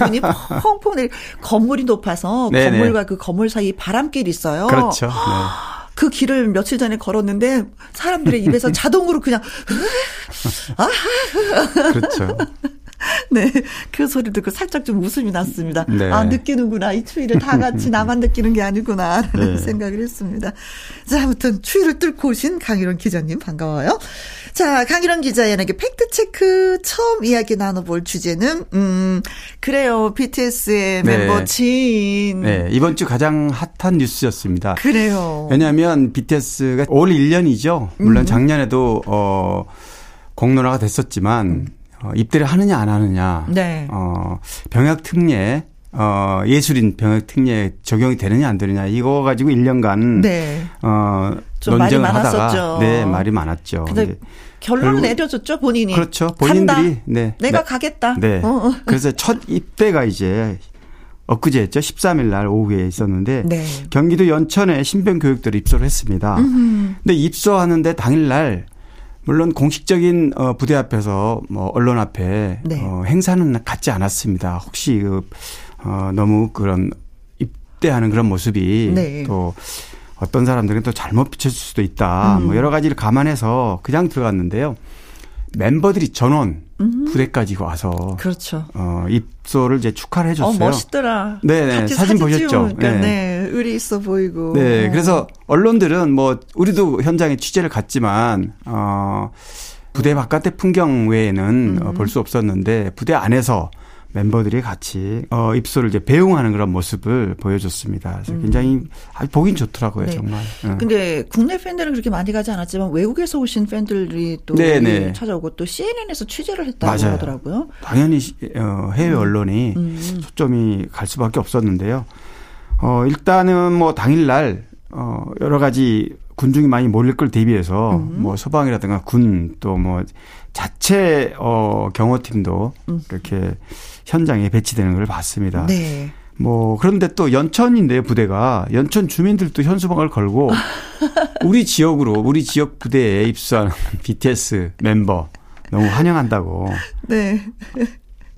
눈이 펑펑 내리 건물이 높아서 네네. 건물과 그 건물 사이 바람길이 있어요. 그렇죠. 네. [GASPS] 그 길을 며칠 전에 걸었는데 사람들의 입에서 [LAUGHS] 자동으로 그냥 그렇죠. [LAUGHS] 네. 그 소리 듣고 살짝 좀 웃음이 났습니다. 네. 아, 느끼는구나. 이 추위를 다 같이 나만 느끼는 게 아니구나. [LAUGHS] 라는 네. 생각을 했습니다. 자, 아무튼 추위를 뚫고 오신 강희론 기자님 반가워요. 자, 강희론 기자에게 팩트체크 처음 이야기 나눠볼 주제는, 음, 그래요. BTS의 네. 멤버 진. 네. 이번 주 가장 핫한 뉴스였습니다. 그래요. 왜냐하면 BTS가 올 1년이죠. 물론 음. 작년에도 어 공론화가 됐었지만 어, 입대를 하느냐 안 하느냐. 네. 어 병역 특례 어 예술인 병역 특례 적용이 되느냐 안 되느냐 이거 가지고 1년간 네. 어좀 말이 논쟁을 하다가 많았었죠. 네 말이 많았죠. 근데 결론을 내려줬죠, 본인이. 그렇죠. 본인들이. 네 내가 네. 가겠다. 네. 어, 어. 그래서 첫 입대가 이제 엊그제였죠. 13일 날 오후에 있었는데 네. 경기도 연천에 신병 교육대로 입소를 했습니다. 음. 근데 입소하는데 당일 날 물론 공식적인 어, 부대 앞에서 뭐 언론 앞에 네. 어, 행사는 갖지 않았습니다. 혹시 그 어, 너무 그런 입대하는 그런 모습이 네. 또 어떤 사람들은 또 잘못 비춰질 수도 있다. 음. 뭐 여러 가지를 감안해서 그냥 들어갔는데요. 멤버들이 전원 부대까지 와서 그렇죠. 어, 입소를 이제 축하를 어, 해줬어요. 멋있더라. 네네, 같이 사진 보셨죠? 찍으니까 네. 네. 의리 있어 보이고. 네, 어. 그래서 언론들은 뭐 우리도 현장에 취재를 갔지만 어 부대 바깥의 풍경 외에는 음. 볼수 없었는데 부대 안에서 멤버들이 같이 어 입소를 이제 배웅하는 그런 모습을 보여줬습니다. 그래서 굉장히 아주 보긴 좋더라고요, 음. 네. 정말. 예. 근데 국내 팬들은 그렇게 많이 가지 않았지만 외국에서 오신 팬들이 또 네네. 여기 찾아오고 또 CNN에서 취재를 했다고 맞아요. 하더라고요. 당연히 시- 어, 해외 언론이 음. 초점이 갈 수밖에 없었는데요. 어, 일단은 뭐 당일날 어, 여러 가지 군중이 많이 몰릴 걸 대비해서 음. 뭐 소방이라든가 군 또 뭐 자체 어, 경호팀도 음. 이렇게 현장에 배치되는 걸 봤습니다. 네. 뭐 그런데 또 연천인데 부대가 연천 주민들도 현수막을 걸고 [LAUGHS] 우리 지역으로 우리 지역 부대에 입수한 [LAUGHS] BTS 멤버 너무 환영한다고 네.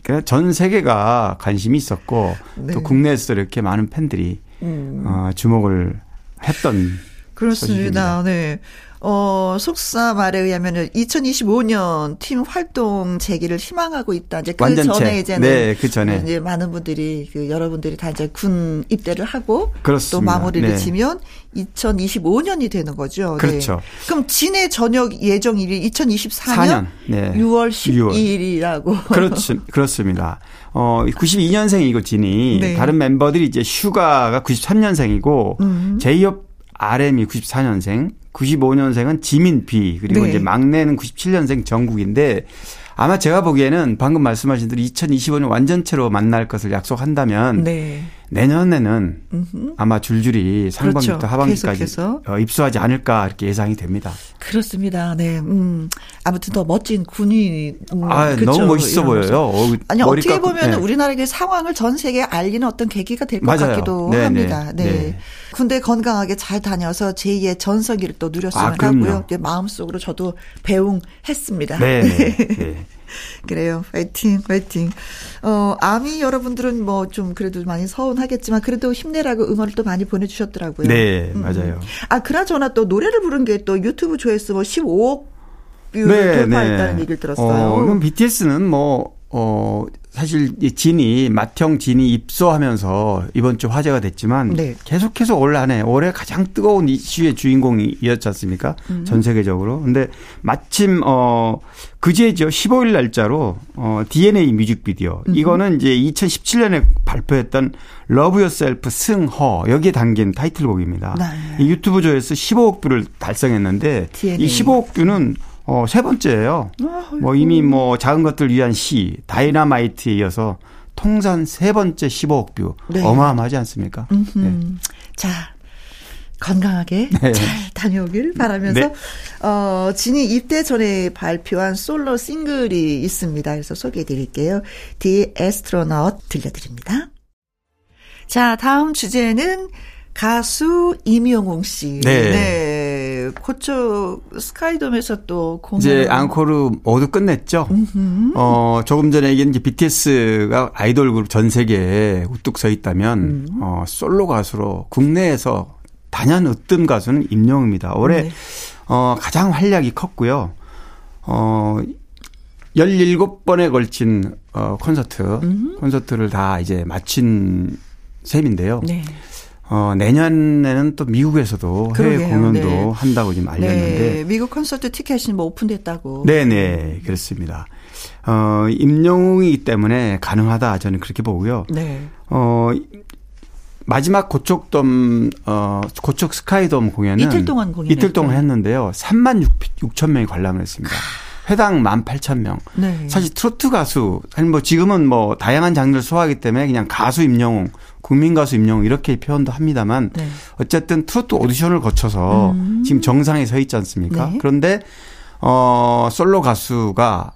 그전 세계가 관심이 있었고 네. 또 국내에서 이렇게 많은 팬들이 음. 어, 주목을 했던 그렇습니다. 네. 어, 속사 말에 의하면 2025년 팀 활동 재개를 희망하고 있다. 이제 그 완전체. 전에 이제는 네, 그 전에. 이제 많은 분들이 그 여러분들이 다 이제 군 입대를 하고 그렇습니다. 또 마무리를 네. 지면 2025년이 되는 거죠. 네. 그렇죠. 그럼 진의 전역 예정일이 2024년 4년. 네. 6월 6월. 12일이라고. 그렇지, 그렇습니다. 어, 92년생이고 진이 네. 다른 멤버들이 이제 슈가가 93년생이고 음. 제이홉 RM이 94년생, 95년생은 지민 B 그리고 네. 이제 막내는 97년생 정국인데 아마 제가 보기에는 방금 말씀하신 대로 2025년 완전체로 만날 것을 약속한다면 네. 내년에는 음흠. 아마 줄줄이 상반기부터 그렇죠. 하반기까지 계속해서. 어, 입수하지 않을까 이렇게 예상이 됩니다. 그렇습니다. 네. 음. 아무튼 더 멋진 군이 음, 아, 그쵸? 너무 멋있어 보여요. 어, 아니 어떻게 깎고, 보면 네. 우리나라의 상황을 전 세계에 알리는 어떤 계기가 될 것. 같기도 네, 합니다. 네. 네, 네. 군대 건강하게 잘 다녀서 제2의 전성기를 또 누렸으면 아. 하고요. 네, 마음속으로 저도 배웅했습니다. 네, 네, [LAUGHS] 네. [LAUGHS] 그래요. 파이팅, 파이팅. 어, 아미 여러분들은 뭐 좀 그래도 많이 서운하겠지만 그래도 힘내라고 응원을 또 많이 보내주셨더라고요. 네, 음. 맞아요. 아, 그나저나 또 노래를 부른 게 또 유튜브 조회수 뭐 15억 view를 네, 돌파했다는 얘기를 들었어요. 어, 그럼 BTS는 뭐, 어, 사실 이 진이, 맏형 진이 입소하면서 이번 주 화제가 됐지만 네. 계속해서 올 한해 올해 가장 뜨거운 이슈의 주인공이었지 않습니까? 음. 전 세계적으로. 근데 마침, 어, 그제죠. 15일 날짜로, 어, DNA 뮤직비디오. 음. 이거는 이제 2017년에 발표했던 Love Yourself 승 Her. 여기에 담긴 타이틀곡입니다. 네. 이 유튜브 조회수 15억 view를 달성했는데 DNA. 이 15억 view는 어, 세 번째예요. 뭐 이미 뭐 작은 것들 위한 시, Dynamite에 이어서 통산 세 번째 15억 view. 네. 어마어마하지 않습니까? 네. 음, 자, 건강하게 네. 잘 다녀오길 바라면서 네. 어 진이 입대 전에 발표한 솔로 싱글이 있습니다. 그래서 소개해 드릴게요. The Astronaut 들려드립니다. 자, 다음 주제는 가수 임영웅 씨. 네. 네. 그쪽 스카이돔에서 또 공연 이제 앙코르 모두 끝냈죠. 어, 조금 전에 얘기한 이제 BTS가 아이돌 그룹 전 세계에 우뚝 서 있다면, 음. 어, 솔로 가수로 국내에서 단연 으뜸 가수는 임영웅입니다. 올해, 네. 어, 가장 활약이 컸고요. 어, 17번에 걸친, 어, 콘서트, 콘서트를 다 이제 마친 셈인데요. 네. 어, 내년에는 또 미국에서도 해외 그러게요. 공연도 네. 한다고 지금 알렸는데. 네. 미국 콘서트 티켓이 뭐 오픈됐다고. 네네, 그렇습니다. 어, 임영웅이기 때문에 가능하다 저는 그렇게 보고요. 네. 어, 마지막 고척돔, 어, 고척 스카이돔 공연은 이틀 동안 공연했어요. 이틀 동안 했는데요. 3만 6, 천 명이 관람을 했습니다. 회당 1만 8천 명. 네. 사실 트로트 가수, 아니 뭐 지금은 뭐 다양한 장르를 소화하기 때문에 그냥 가수 임영웅, 국민 가수 임영웅 이렇게 표현도 합니다만 네. 어쨌든 트로트 오디션을 거쳐서 지금 정상에 서 있지 않습니까? 네. 그런데 어 솔로 가수가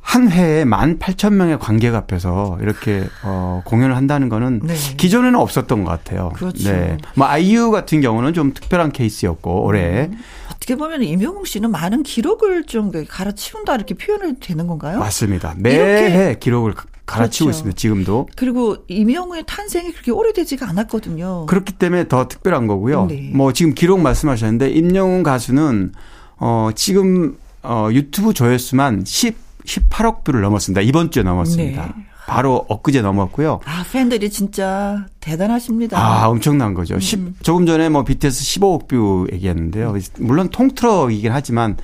한 회에 18,000명의 관객 앞에서 이렇게 어 공연을 한다는 거는 네. 기존에는 없었던 것 같아요. 그렇죠. 네. 뭐 아이유 같은 경우는 좀 특별한 케이스였고 올해 음. 어떻게 보면 임영웅 씨는 많은 기록을 좀 갈아치운다 이렇게 표현을 되는 건가요? 맞습니다. 매해 기록을 가- 갈아치고 그렇죠. 있습니다. 지금도. 그리고 임영웅의 탄생이 그렇게 오래되지가 않았거든요. 그렇기 때문에 더 특별한 거고요. 네. 뭐 지금 기록 말씀하셨는데 임영웅 가수는 어 지금 어 유튜브 조회수만 10 18억 view를 넘었습니다. 이번 주에 넘었습니다. 네. 바로 엊그제 넘었고요. 아 팬들이 진짜 대단하십니다. 아, 엄청난 거죠. 음. 10, 조금 전에 뭐 BTS 15억 view 얘기했는데요. 물론 통틀어이긴 하지만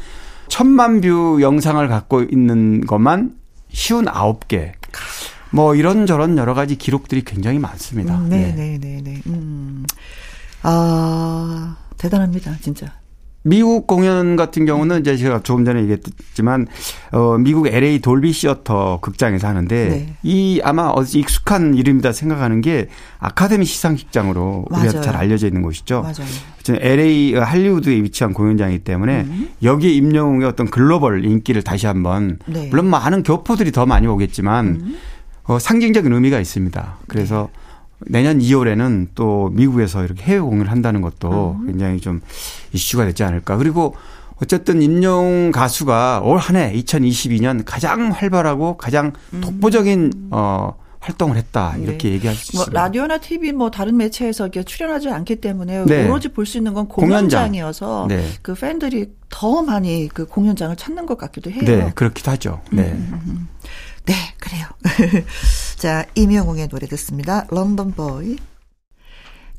천만 view 영상을 갖고 있는 것만 쉰 9개. 뭐 이런저런 여러 가지 기록들이 굉장히 많습니다. 음, 네. 네 네네네. 음. 아 대단합니다 진짜. 미국 공연 같은 경우는 이제 제가 조금 전에 얘기했지만 어 미국 LA Dolby Theatre 극장에서 하는데 네. 이 아마 어디 익숙한 이름이다 생각하는 게 아카데미 시상식장으로 우리가 맞아요. 잘 알려져 있는 곳이죠. 맞아요. 지금 LA 할리우드에 위치한 공연장이기 때문에 음. 여기에 임영웅의 어떤 글로벌 인기를 다시 한번 네. 음. 물론 많은 교포들이 더 많이 오겠지만 어, 상징적인 의미가 있습니다. 그래서 네. 내년 2월에는 또 미국에서 이렇게 해외 공연을 한다는 것도 음. 굉장히 좀 이슈가 되지 않을까. 그리고 어쨌든 임영웅 가수가 올 한 해 2022년 가장 활발하고 가장 독보적인 어 활동을 했다 음. 네. 이렇게 얘기할 수뭐 있습니다. 라디오나 TV 뭐 다른 매체에서 이렇게 출연하지 않기 때문에 네. 오로지 볼 수 있는 건 공연장. 공연장이어서 네. 그 팬들이 더 많이 그 공연장을 찾는 것 같기도 해요. 네, 그렇기도 하죠. 네. 네, 그래요. [LAUGHS] 자, 임영웅의 노래 듣습니다. 런던 보이.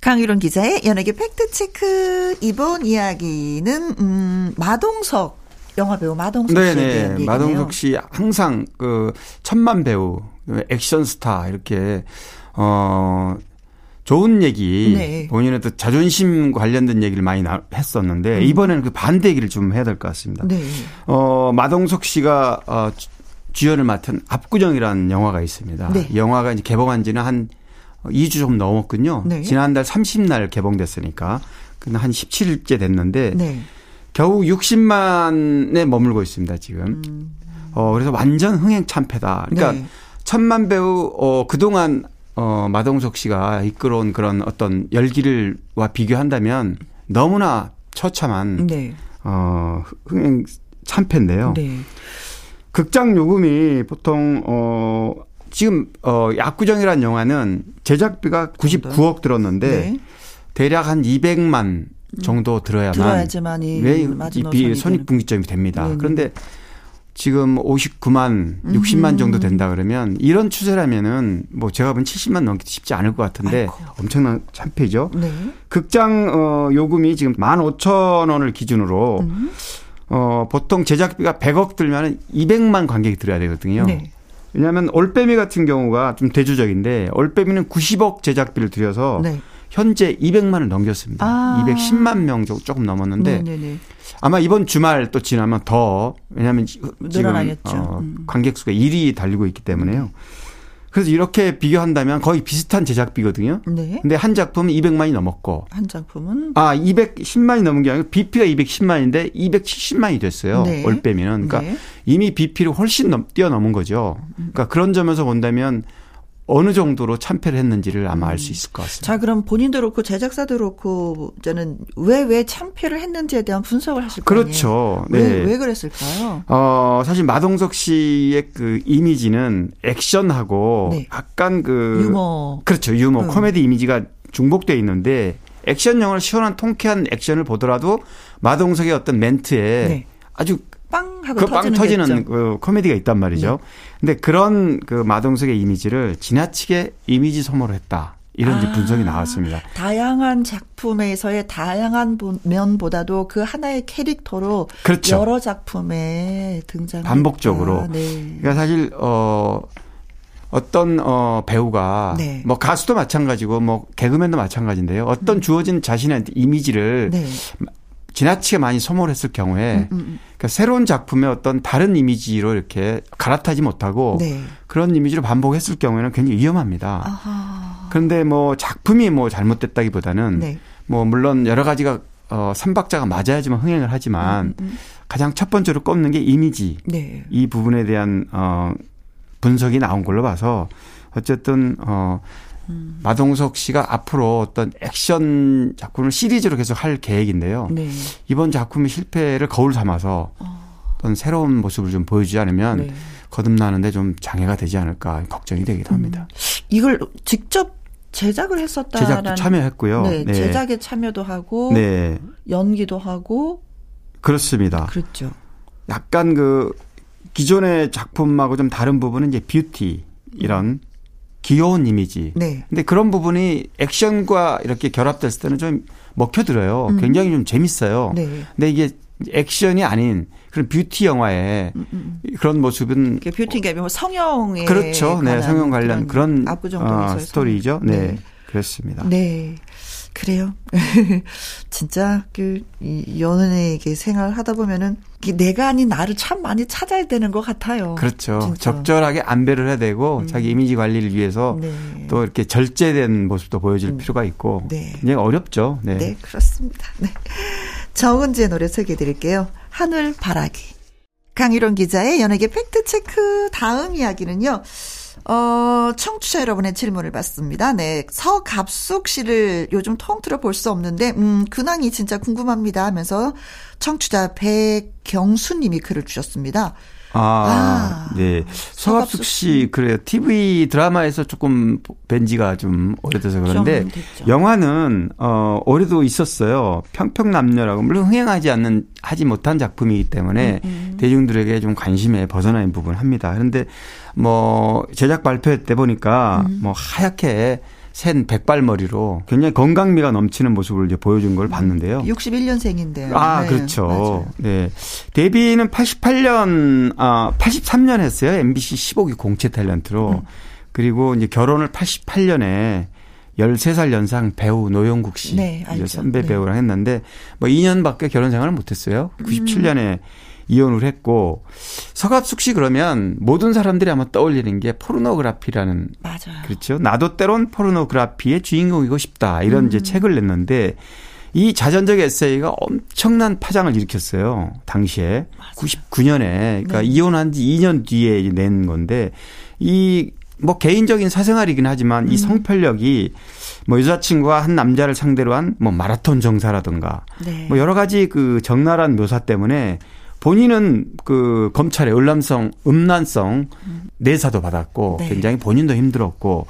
강유론 기자의 연예계 팩트체크. 이번 이야기는, 음, 마동석, 영화배우 마동석 씨에 네네. 마동석 씨 항상 그 천만 배우, 액션 스타 이렇게 어 좋은 얘기 네. 본인의 또 자존심 관련된 얘기를 많이 나- 했었는데 이번에는 그 반대 얘기를 좀 해야 될 것 같습니다. 음. 네. 어 마동석 씨가 어 주- 주연을 맡은 압구정이라는 영화가 있습니다. 네. 이 영화가 이제 개봉한 지는 한 2주 좀 넘었군요. 네. 지난달 30날 개봉됐으니까 근데 한 17일째 됐는데 네. 겨우 60만에 머물고 있습니다, 지금. 어, 그래서 완전 흥행 참패다. 그러니까 네. 천만 배우, 어, 그동안, 어, 마동석 씨가 이끌어온 그런 어떤 열기를와 비교한다면 너무나 처참한, 네. 어, 흥행 참패인데요. 네. 극장 요금이 보통, 어, 지금, 어, 약구정이라는 영화는 제작비가 99억 들었는데 네. 대략 한 200만 정도 들어야만 들어야지만이 왜 마지노선이 이 손익분기점이 됩니다. 네네. 그런데 지금 59만, 60만 정도 된다 그러면 이런 추세라면은 뭐 제가 보면 70만 넘기도 쉽지 않을 것 같은데 아이고. 엄청난 참패죠. 네. 극장 어 요금이 지금 15,000원을 기준으로 음. 어 보통 제작비가 100억 들면은 200만 관객이 들어야 되거든요. 네. 왜냐하면 올빼미 같은 경우가 좀 대조적인데 올빼미는 90억 제작비를 들여서 네. 현재 200만을 넘겼습니다. 아. 210만 명 정도 조금 넘었는데 네. 네. 아마 이번 주말 또 지나면 더 왜냐하면 지- 지금 늘어나겠죠. 어, 음. 관객 수가 1위 달리고 있기 때문에요. 그래서 이렇게 비교한다면 거의 비슷한 제작비거든요. 네. 근데 한 작품은 200만이 넘었고 한 작품은 아, 210만이 넘은 게 아니고 BP가 210만인데 270만이 됐어요. 네. 올 빼면. 그러니까 네. 이미 BP를 훨씬 넘, 뛰어넘은 거죠. 그러니까 그런 점에서 본다면 어느 정도로 참패를 했는지를 아마 알 수 있을 것 같습니다. 자 그럼 본인도 그렇고 제작사도 그렇고 저는 왜 왜 참패를 했는지에 대한 분석을 하실 거예요. 그렇죠. 네. 왜, 왜 그랬을까요? 어, 사실 마동석 씨의 그 이미지는 액션하고 네. 약간 그 유머. 그렇죠. 유머, 음. 코미디 이미지가 중복돼 있는데 액션 영화를 시원한 통쾌한 액션을 보더라도 마동석의 어떤 멘트에 네. 아주 빵 하고 그 빵 터지는. 네. 그 코미디가 있단 말이죠. 근데 그런 그 마동석의 이미지를 지나치게 이미지 소모를 했다. 이런 아. 분석이 나왔습니다. 다양한 작품에서의 다양한 보- 면보다도 그 하나의 캐릭터로 그렇죠. 여러 작품에 등장 반복적으로. 네. 그러니까 사실 어 어떤 어 배우가 네. 뭐 가수도 마찬가지고 뭐 개그맨도 마찬가지인데요. 어떤 주어진 자신의 이미지를 네. 지나치게 많이 소모를 했을 경우에 음, 음. 그러니까 새로운 작품의 어떤 다른 이미지로 이렇게 갈아타지 못하고 네. 그런 이미지를 반복했을 경우에는 굉장히 위험합니다. 아하. 그런데 뭐 작품이 뭐 잘못됐다기보다는 네. 뭐 물론 여러 가지가 어 삼박자가 맞아야지만 흥행을 하지만 음, 가장 첫 번째로 꼽는 게 이미지 네. 이 부분에 대한 어 분석이 나온 걸로 봐서 어쨌든 어 음. 마동석 씨가 앞으로 어떤 액션 작품을 시리즈로 계속 할 계획인데요. 네. 이번 작품의 실패를 거울 삼아서 어떤 새로운 모습을 좀 보여주지 않으면 네. 거듭나는데 좀 장애가 되지 않을까 걱정이 되기도 합니다. 이걸 직접 제작을 했었다라는 제작도 참여했고요. 네, 네. 제작에 참여도 하고 네. 연기도 하고 그렇습니다. 그랬죠. 약간 그 기존의 작품하고 좀 다른 부분은 이제 뷰티 이런 귀여운 이미지. 네. 근데 그런 부분이 액션과 이렇게 결합됐을 때는 좀 먹혀들어요. 음. 굉장히 좀 재밌어요. 네. 근데 이게 액션이 아닌 그런 뷰티 영화의 그런 모습은 이게 뷰티 게뭐 성형에 그렇죠. 네, 성형 관련 그런 압구정동에서의 어, 스토리죠. 네. 네. 그렇습니다. 네. 그래요. [LAUGHS] 진짜 그이 연예계 생활 하다 보면은 이게 내가 아닌 나를 참 많이 찾아야 되는 것 같아요. 그렇죠. 진짜. 적절하게 안배를 해야 되고 자기 이미지 관리를 위해서 네. 또 이렇게 절제된 모습도 보여줄 필요가 있고 네. 굉장히 어렵죠. 네. 네, 그렇습니다. 네. 정은지의 노래 소개해 드릴게요. 하늘 바라기. 강일원 기자의 연예계 팩트체크 다음 이야기는요. 어, 청취자 여러분의 질문을 받습니다. 네. 서갑숙 씨를 요즘 통틀어 볼 수 없는데, 음, 근황이 진짜 궁금합니다 하면서 청취자 백경수 님이 글을 주셨습니다. 아, 아, 네. 서갑숙 씨, 그래요. TV 드라마에서 조금 뵌 지가 좀 오래돼서 그런데. 영화는, 어, 올해도 있었어요. 평평남녀라고. 물론 흥행하지 않는, 하지 못한 작품이기 때문에 음, 대중들에게 좀 관심에 벗어나는 부분을 합니다. 그런데 뭐, 제작 발표 때 보니까 음. 뭐 하얗게 센 백발머리로 굉장히 건강미가 넘치는 모습을 이제 보여준 걸 봤는데요. 61년생인데요. 아, 네, 그렇죠. 맞아요. 네. 데뷔는 88년, 아, 83년 했어요. MBC 15기 공채 탤런트로. 음. 그리고 이제 결혼을 88년에 13살 연상 배우 노영국 씨. 네. 선배 네. 배우랑 했는데 뭐 2년밖에 결혼 생활을 못 했어요. 97년에 이혼을 했고 서갑숙 씨 그러면 모든 사람들이 아마 떠올리는 게 포르노그라피라는 맞아요. 그렇죠. 나도 때론 포르노그라피의 주인공이고 싶다. 이런 음. 이제 책을 냈는데 이 자전적 에세이가 엄청난 파장을 일으켰어요. 당시에 99년에 그러니까 네. 이혼한 지 2년 뒤에 낸 건데 이 뭐 개인적인 사생활이긴 하지만 음. 이 성편력이 뭐 여자친구가 한 남자를 상대로 한 뭐 마라톤 정사라든가 네. 뭐 여러 가지 그 적나라한 묘사 때문에 본인은 그 검찰의 음란성 음란성 내사도 받았고 네. 굉장히 본인도 힘들었고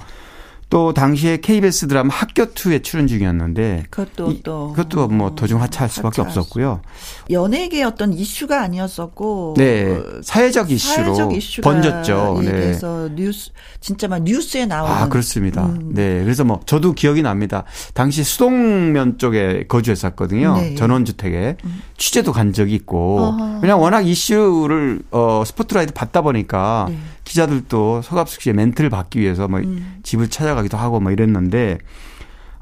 또 당시에 KBS 드라마 학교 투에 출연 중이었는데 그것도 이- 또 그것도 뭐 도중 하차할 수밖에 하차할 없었고요. 연예계 어떤 이슈가 아니었었고 네, 어, 사회적 이슈로 사회적 번졌죠. 네. 그래서 뉴스 진짜 막 뉴스에 나오는 아, 그렇습니다. 음. 네. 그래서 뭐 저도 기억이 납니다. 당시 수동면 쪽에 거주했었거든요. 네. 전원주택에. 취재도 간 적이 있고. 어허. 그냥 워낙 이슈를 어 스포트라이트 받다 보니까 네. 기자들도 서갑숙 씨의 멘트를 받기 위해서 뭐 음. 집을 찾아가기도 하고 뭐 이랬는데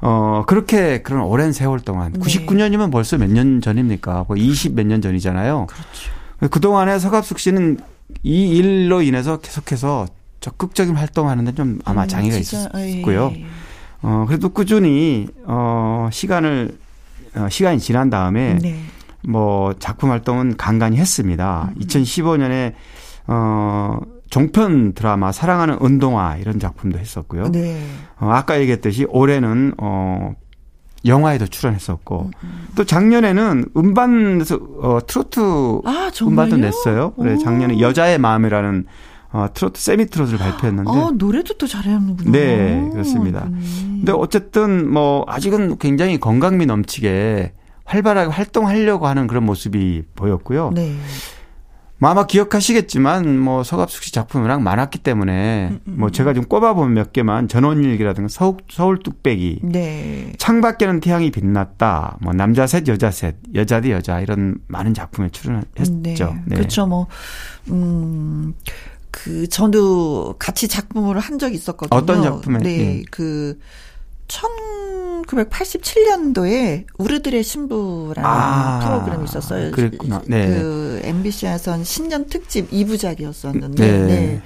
어 그렇게 그런 오랜 세월 동안 네. 99년이면 벌써 몇 년 전입니까? 뭐20 몇 년 전이잖아요. 그렇죠. 그 동안에 서갑숙 씨는 이 일로 인해서 계속해서 적극적인 활동하는데 좀 아마 음, 장애가 진짜, 있었고요. 예. 어, 그래도 꾸준히, 어, 시간을, 어, 시간이 지난 다음에 네. 뭐 작품 활동은 간간히 했습니다. 음. 2015년에, 어, 종편 드라마 사랑하는 운동화 이런 작품도 했었고요. 네. 어, 아까 얘기했듯이 올해는, 어, 영화에도 출연했었고 음, 또 작년에는 음반에서 어, 트로트 아? 음반도 냈어요. 그래 오. 작년에 여자의 마음이라는 어, 트로트 세미 트로트를 발표했는데 아, 노래도 또 잘하는구나. 네, 그렇습니다. 음. 근데 어쨌든 뭐 아직은 굉장히 건강미 넘치게 활발하게 활동하려고 하는 그런 모습이 보였고요. 네. 뭐 아마 기억하시겠지만 뭐 서갑숙 씨 작품이 워낙 많았기 때문에 음, 뭐 제가 좀 꼽아보면 몇 개만 전원일기라든가 서울, 서울 뚝배기 네. 창밖에는 태양이 빛났다. 뭐 남자 셋 여자 셋 여자 대 여자 이런 많은 작품에 출연했죠. 네. 그렇죠. 뭐 음. 그 저도 같이 작품을 한 적이 있었거든요. 어떤 작품에? 네. 예. 그 1987년도에 우리들의 신부라는 아, 프로그램이 있었어요. 그랬구나. 네. 그 MBC에선 신년 특집 2부작이었었는데 네. 네.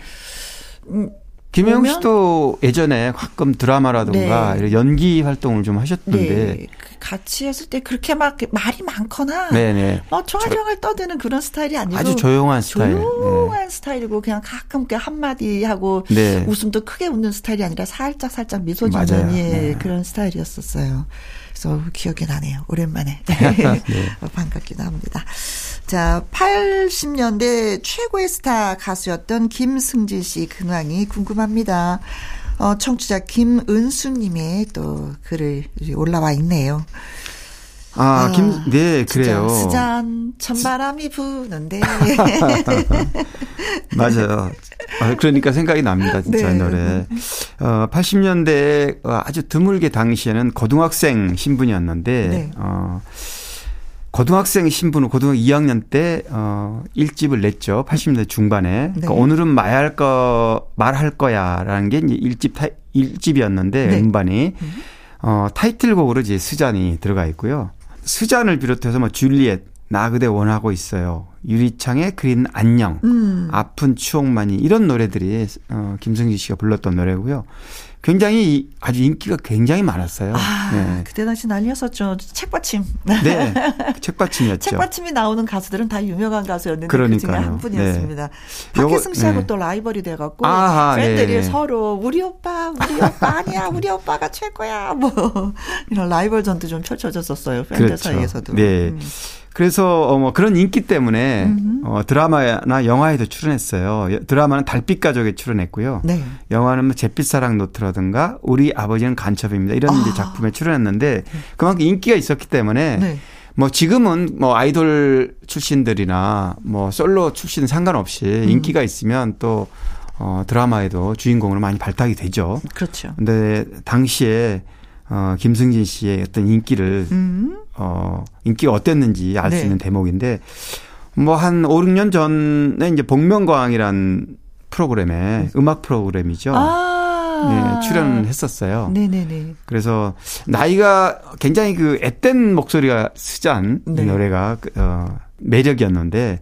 음, 김혜영 씨도 예전에 가끔 드라마라든가 네. 연기 활동을 좀 하셨던데. 네. 그 같이 했을 때 그렇게 막 말이 많거나 네, 네. 어, 총알총알 떠드는 그런 스타일이 아니고 아주 조용한 스타일. 조용한 스타일이고 그냥 가끔 그 한마디 하고 네. 웃음도 크게 웃는 스타일이 아니라 살짝 살짝 미소. 짓는 예, 네. 그런 스타일이었었어요. 그래서 기억이 나네요. 오랜만에 [LAUGHS] 네. 반갑기도 합니다. 자, 80년대 최고의 스타 가수였던 김승진 씨 근황이 궁금합니다. 어, 청취자 김은수님의 또 글을 올라와 있네요. 아, 김, 네, 그래요. 스잔 찬바람이 부는데 [LAUGHS] 맞아요. 아, 그러니까 생각이 납니다, 진짜 네. 이 노래. 어, 80년대 아주 드물게 당시에는 고등학생 신분이었는데, 네. 어, 고등학생 신분은 고등학교 2학년 때, 어, 1집을 냈죠. 80년대 중반에. 그러니까 네. 오늘은 말할 거, 말할 거야. 라는 게 이제 1집, 타, 1집이었는데, 네. 음반이. 어, 타이틀곡으로 이제 스잔이 들어가 있고요. 스잔을 비롯해서 뭐 줄리엣, 나 그대 원하고 있어요. 유리창에 그린 안녕. 음. 아픈 추억만이 이런 노래들이 어, 김승기 씨가 불렀던 노래고요. 굉장히 이- 아주 인기가 굉장히 많았어요. 아, 네. 그때 당시 난리였었죠. 책받침. 네. [LAUGHS] 책받침이었죠. 책받침이 나오는 가수들은 다 유명한 가수였는데 그 중에 그러니까요. 한 분이었습니다. 요거, 박혜승 씨하고 네. 또 라이벌이 돼갖고 아하, 팬들이 예. 서로 우리 오빠, 우리 오빠 아니야, 우리 오빠가 최고야, 뭐 [LAUGHS] 이런 라이벌 전도 좀 펼쳐졌었어요 팬들 그렇죠. 사이에서도. 네. 음. 그래서 어, 뭐 그런 인기 때문에 음흠. 어, 드라마나 영화에도 출연했어요. 여- 드라마는 달빛 가족에 출연했고요. 네. 영화는 뭐 잿빛 사랑 노트라든가 우리 아버지는 간첩입니다. 이런 아. 작품에 출연했는데 그만큼 인기가 있었기 때문에 네. 뭐 지금은 뭐 아이돌 출신들이나 뭐 솔로 출신 상관없이 음. 인기가 있으면 또 어, 드라마에도 주인공으로 많이 발탁이 되죠. 그렇죠. 근데 당시에 어, 김승진 씨의 어떤 인기를 음. 어, 인기가 어땠는지 알수 네. 있는 대목인데 뭐 한 5, 6년 전에 이제 복면가왕이란 프로그램에 음악 프로그램이죠. 아. 네, 출연을 했었어요. 네네네. 그래서 나이가 굉장히 그 앳된 목소리가 이 네. 노래가 그, 어, 매력이었는데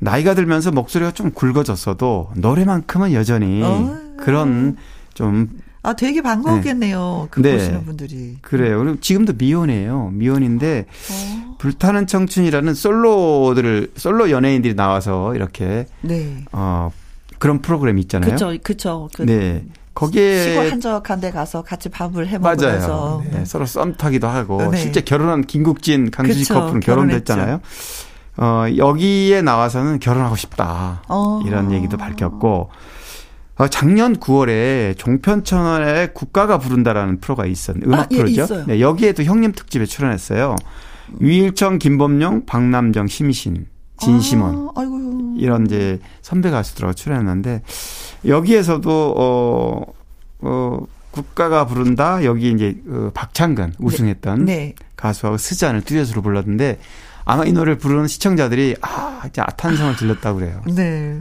나이가 들면서 목소리가 좀 굵어졌어도 노래만큼은 여전히 어. 그런 좀 아, 되게 반가웠겠네요. 그 네. 보시는 분들이. 그래요. 그리고 지금도 미혼이에요. 미혼인데 어. 불타는 청춘이라는 솔로들을 솔로 연예인들이 나와서 이렇게 네. 어 그런 프로그램 있잖아요. 그쵸, 그쵸. 그 네. 거기에 시골 한적한 데 가서 같이 밥을 해. 먹으면서. 네, 서로 썸 타기도 하고 네. 실제 결혼한 김국진, 강수지 커플은. 결혼됐잖아요. 어 여기에 나와서는 결혼하고 싶다 어. 이런 얘기도 밝혔고 어, 작년 9월에 종편 채널에 국가가 부른다라는 프로가 있었는데 음악 아, 예, 프로죠. 있어요. 네, 여기에도 형님 특집에 출연했어요. 유일청, 김범용, 박남정, 심신, 진심원 아. 이런 이제 선배 가수들하고 출연했는데 여기에서도 어, 어 국가가 부른다 여기 이제 어, 박창근 우승했던 네. 가수하고 스잔을 듀엣으로 불렀는데 아마 이 노래를 부르는 시청자들이 아, 이제 아탄성을 들렸다고 그래요. 네.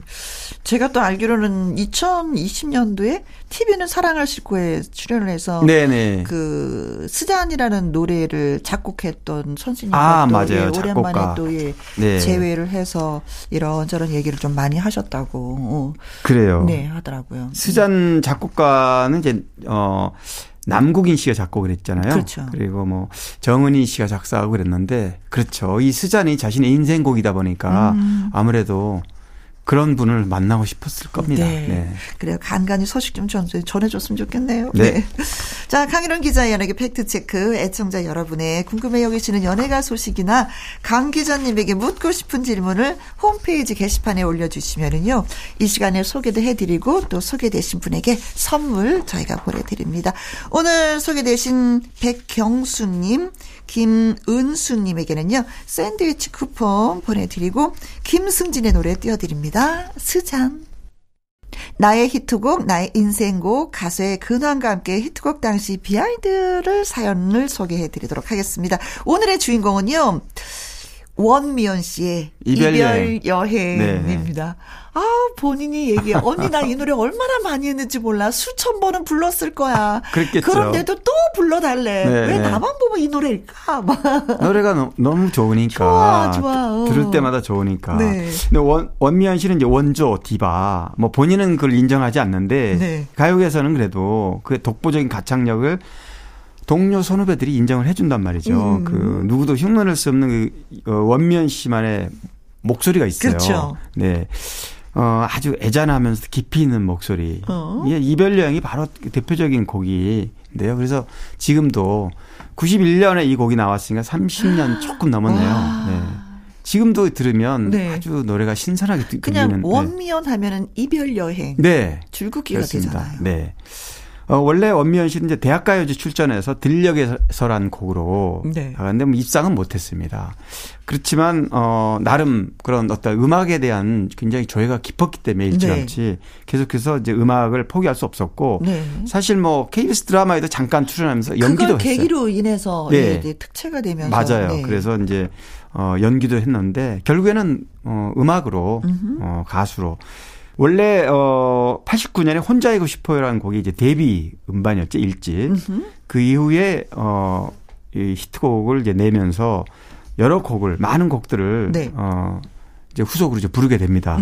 제가 또 알기로는 2020년도에 TV는 사랑을 싣고에 출연을 해서 네네. 그 스잔이라는 노래를 작곡했던 선생님과 아, 또 맞아요. 예, 오랜만에 작곡가. 또 예, 네. 재회를 해서 이런저런 얘기를 좀 많이 하셨다고 어, 그래요. 네 하더라고요. 스잔 작곡가는 이제 어 남국인 씨가 작곡을 했잖아요. 그렇죠. 리고 뭐 정은희 씨가 작사하고 그랬는데 그렇죠. 이 스잔이 자신의 인생곡이다 보니까 음. 아무래도 그런 분을 만나고 싶었을 겁니다. 네. 네. 그래요. 간간히 소식 좀 전, 전해줬으면 좋겠네요. 네. [LAUGHS] 자, 강일원 기자의 연예계 팩트체크. 애청자 여러분의 궁금해 여기시는 연예가 소식이나 강 기자님에게 묻고 싶은 질문을 홈페이지 게시판에 올려주시면은요. 이 시간에 소개도 해드리고 또 소개되신 분에게 선물 저희가 보내드립니다. 오늘 소개되신 백경수님, 김은수님에게는요. 샌드위치 쿠폰 보내드리고 김승진의 노래 띄워드립니다. 스잔. 나의 히트곡, 나의 인생곡, 가수의 근황과 함께 히트곡 당시 비하인드를 사연을 소개해 드리도록 하겠습니다. 오늘의 주인공은요, 원미연 씨의 이별 이별, 여행. 네. 여행입니다. 아, 본인이 얘기해. 언니, 나 이 노래 얼마나 많이 했는지 몰라. 수천 번은 불렀을 거야. 그랬겠죠. 그런데도 또 불러달래. 네, 왜 네. 나만 보면 이 노래일까? 막. 노래가 너, 너무 좋으니까 좋아, 좋아. 어. 들을 때마다 좋으니까. 네. 근데 원 원미연 씨는 이제 원조 디바. 뭐 본인은 그걸 인정하지 않는데 네. 가요계에서는 그래도 그 독보적인 가창력을 동료 선후배들이 인정을 해준단 말이죠. 음. 그 누구도 흉내낼 수 없는 그 어, 원미연 씨만의 목소리가 있어요. 그렇죠. 네. 어, 아주 애잔하면서 깊이 있는 목소리. 어. 예, 이별 여행이 바로 대표적인 곡인데요. 그래서 지금도 91년에 이 곡이 나왔으니까 30년 [GASPS] 조금 넘었네요. 와. 네. 지금도 들으면 네. 아주 노래가 신선하게 들- 그냥 들리는. 네. 원미연 하면은 이별 여행. 네. 줄긋기가 그렇습니다. 되잖아요. 네. 어, 원래 원미연 씨는 이제 대학가요제 출전해서 들녘에서란 곡으로 네. 나갔는데 뭐 입상은 못했습니다. 그렇지만 어 나름 그런 어떤 음악에 대한 굉장히 조예가 깊었기 때문에 일찌감치 계속해서 이제 음악을 포기할 수 없었고 네. 사실 뭐 KBS 드라마에도 잠깐 출연하면서 연기도 했어요. 계기로 인해서 네. 특채가 되면서 맞아요. 네. 그래서 이제 어 연기도 했는데 결국에는 어 음악으로 어 가수로 원래 어 89년에 혼자이고 싶어요라는 곡이 이제 데뷔 음반이었죠, 일집. 그 이후에 어이 히트곡을 이제 내면서 여러 곡을 많은 곡들을 네. 어 이제 후속으로 이제 부르게 됩니다.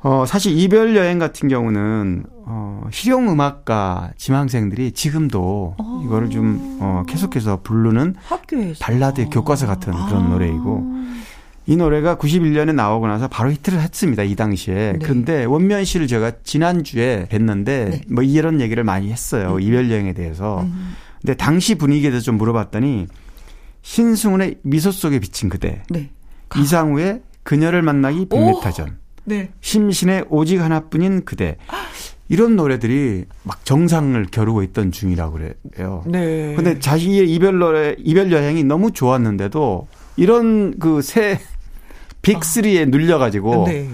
어, 사실 이별 여행 같은 경우는, 어, 실용 음악가 지망생들이 지금도 이거를 좀, 어, 계속해서 부르는 학교에서 발라드 교과서 같은 그런 아. 노래이고, 이 노래가 91년에 나오고 나서 바로 히트를 했습니다. 이 당시에. 네. 그런데 원면 씨를 제가 지난주에 뵀는데 네. 뭐 이런 얘기를 많이 했어요. 이별 여행에 대해서. 음. 근데 당시 분위기에 대해서 좀 물어봤더니 신승훈의 미소 속에 비친 그대, 네. 이상우의 그녀를 만나기 백미타전, 네. 심신의 오직 하나뿐인 그대. 이런 노래들이 막 정상을 겨루고 있던 중이라고 그래요. 네. 근데 자신의 이별 노래, 이별 여행이 너무 좋았는데도 이런 그새 빅3에 눌려가지고 네.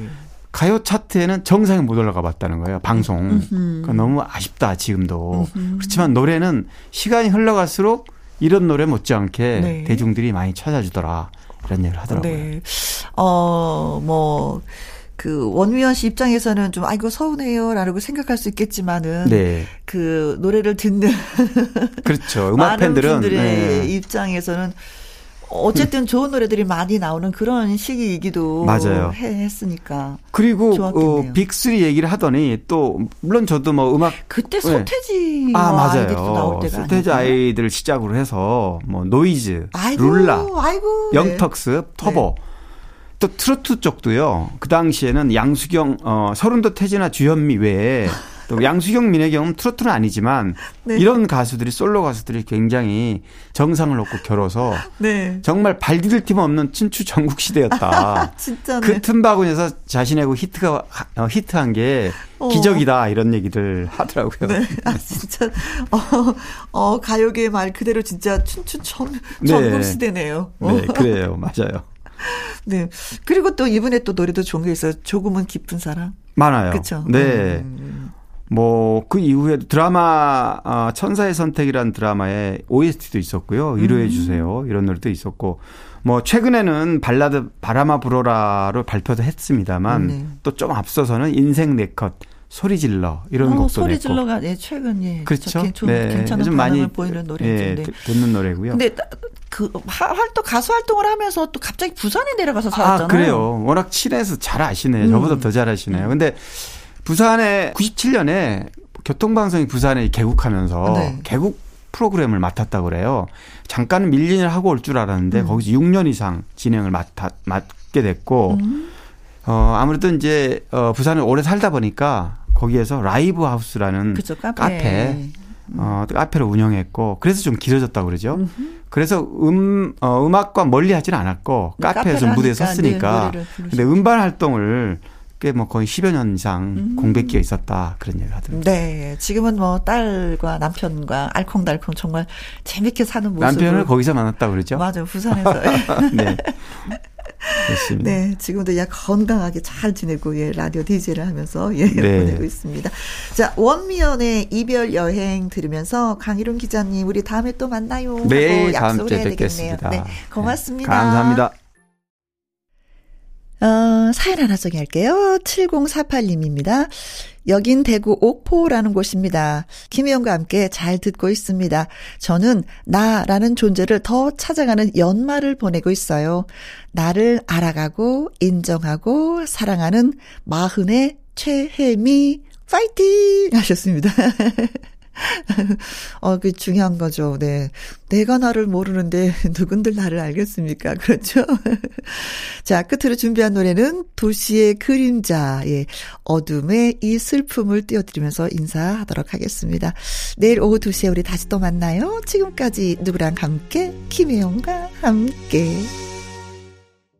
가요 차트에는 정상에 못 올라가 봤다는 거예요. 방송. 그러니까 너무 아쉽다, 지금도. 그렇지만 노래는 시간이 흘러갈수록 이런 노래 못지않게 네. 대중들이 많이 찾아주더라. 이런 얘기를 하더라고요. 네. 어, 뭐, 그, 원미연 씨 입장에서는 좀, 아이고, 서운해요라고 생각할 수 있겠지만은. 네. 그, 노래를 듣는. 그렇죠. 음악 팬들은. 분들의 네. 입장에서는 어쨌든 좋은 노래들이 많이 나오는 그런 시기이기도 맞아요. 해- 했으니까. 그리고. 어, big3 얘기를 하더니 또 물론 저도 뭐 음악 그때 네. 서태지 아 아이들도 나올 맞아요. 때가 서태지 아니었나요? 아이들 시작으로 해서 뭐 노이즈, 아이고, 룰라, 아이고. 네. 영턱스, 터보. 또 트로트 쪽도요. 그 당시에는 양수경, 어, 설운도 태진아 주현미 외에 [LAUGHS] 또 양수경, 민혜경은 트로트는 아니지만 네. 이런 가수들이 솔로 가수들이 굉장히 정상을 놓고 겨뤄서 네. 정말 발 디딜 틈 없는 친추 전국 시대였다. [LAUGHS] 진짜네. 그 틈바구니에서 자신의 그 히트가 어, 히트한 게 어. 기적이다 이런 얘기를 하더라고요. 네. 아, 진짜, 어, 어, 가요계 말 그대로 진짜 춘춘 전, 네. 전국 시대네요. 어. 네, 그래요. 맞아요. [LAUGHS] 네. 그리고 또 이분의 또 노래도 좋은 게 있어요. 조금은 깊은 사랑. 많아요. 그쵸. 네. 음. 뭐, 그 이후에 드라마, 어, 천사의 선택이라는 드라마에 OST도 있었고요. 위로해 주세요. 이런 노래도 있었고, 뭐 최근에는 발라드 바람아 불어라를 발표도 했습니다만 네. 또좀 앞서서는 인생 네컷 소리 질러 이런 어, 곡도 소리 질러가 예, 최근 예 그렇죠. 좀 네. 괜찮은 요즘 많이 보이는 노래인데 예, 듣는 노래고요. 근데 그 활동 가수 활동을 하면서 또 갑자기 부산에 내려가서 살았잖아요. 아, 그래요. 워낙 친해서 잘 아시네요. 음. 저보다 더 잘 아시네요. 근데 부산에 97년에 교통방송이 부산에 개국하면서 네. 개국 프로그램을 맡았다고 그래요. 잠깐 밀린을 하고 올 줄 알았는데 음. 거기서 6년 이상 진행을 맡아, 맡게 됐고 음. 어 아무래도 이제 어 부산에 오래 살다 보니까 거기에서 라이브 하우스라는 그쵸, 카페. 카페 어 카페를 운영했고 그래서 좀 길어졌다고 그러죠. 음흠. 그래서 음 어, 음악과 멀리 하지는 않았고 카페에서 무대에 섰으니까 근데 음반 활동을 꽤 뭐 거의 10여 년 이상 음. 공백기가 있었다 그런 얘기를 하더라고요. 네. 지금은 뭐 딸과 남편과 알콩달콩 정말 재밌게 사는 모습 남편을 거기서 만났다 그러죠? 맞아요. 부산에서. [LAUGHS] 네. 그렇습니다. 네, 지금도 약 건강하게 잘 지내고 예 라디오 DJ를 하면서 예 네. 보내고 있습니다. 자 원미연의 이별 여행 들으면서 강희룡 기자님 우리 다음에 또 만나요. 네, 다음 주에 뵙겠습니다. 네, 고맙습니다. 네, 감사합니다. 어, 사연 하나 소개할게요. 7048님입니다. 여긴 대구 옥포라는 곳입니다. 김혜영과 함께 잘 듣고 있습니다. 저는 나라는 존재를 더 찾아가는 연말을 보내고 있어요. 나를 알아가고 인정하고 사랑하는 마흔의 최혜미 파이팅 하셨습니다. [LAUGHS] [LAUGHS] 어, 그 중요한 거죠. 네. 내가 나를 모르는데 [LAUGHS] 누군들 나를 알겠습니까? 그렇죠? [LAUGHS] 자, 끝으로 준비한 노래는 도시의 그림자, 예. 어둠의 이 슬픔을 띄워드리면서 인사하도록 하겠습니다. 내일 오후 2시에 우리 다시 또 만나요. 지금까지 누구랑 함께, 김혜영과 함께.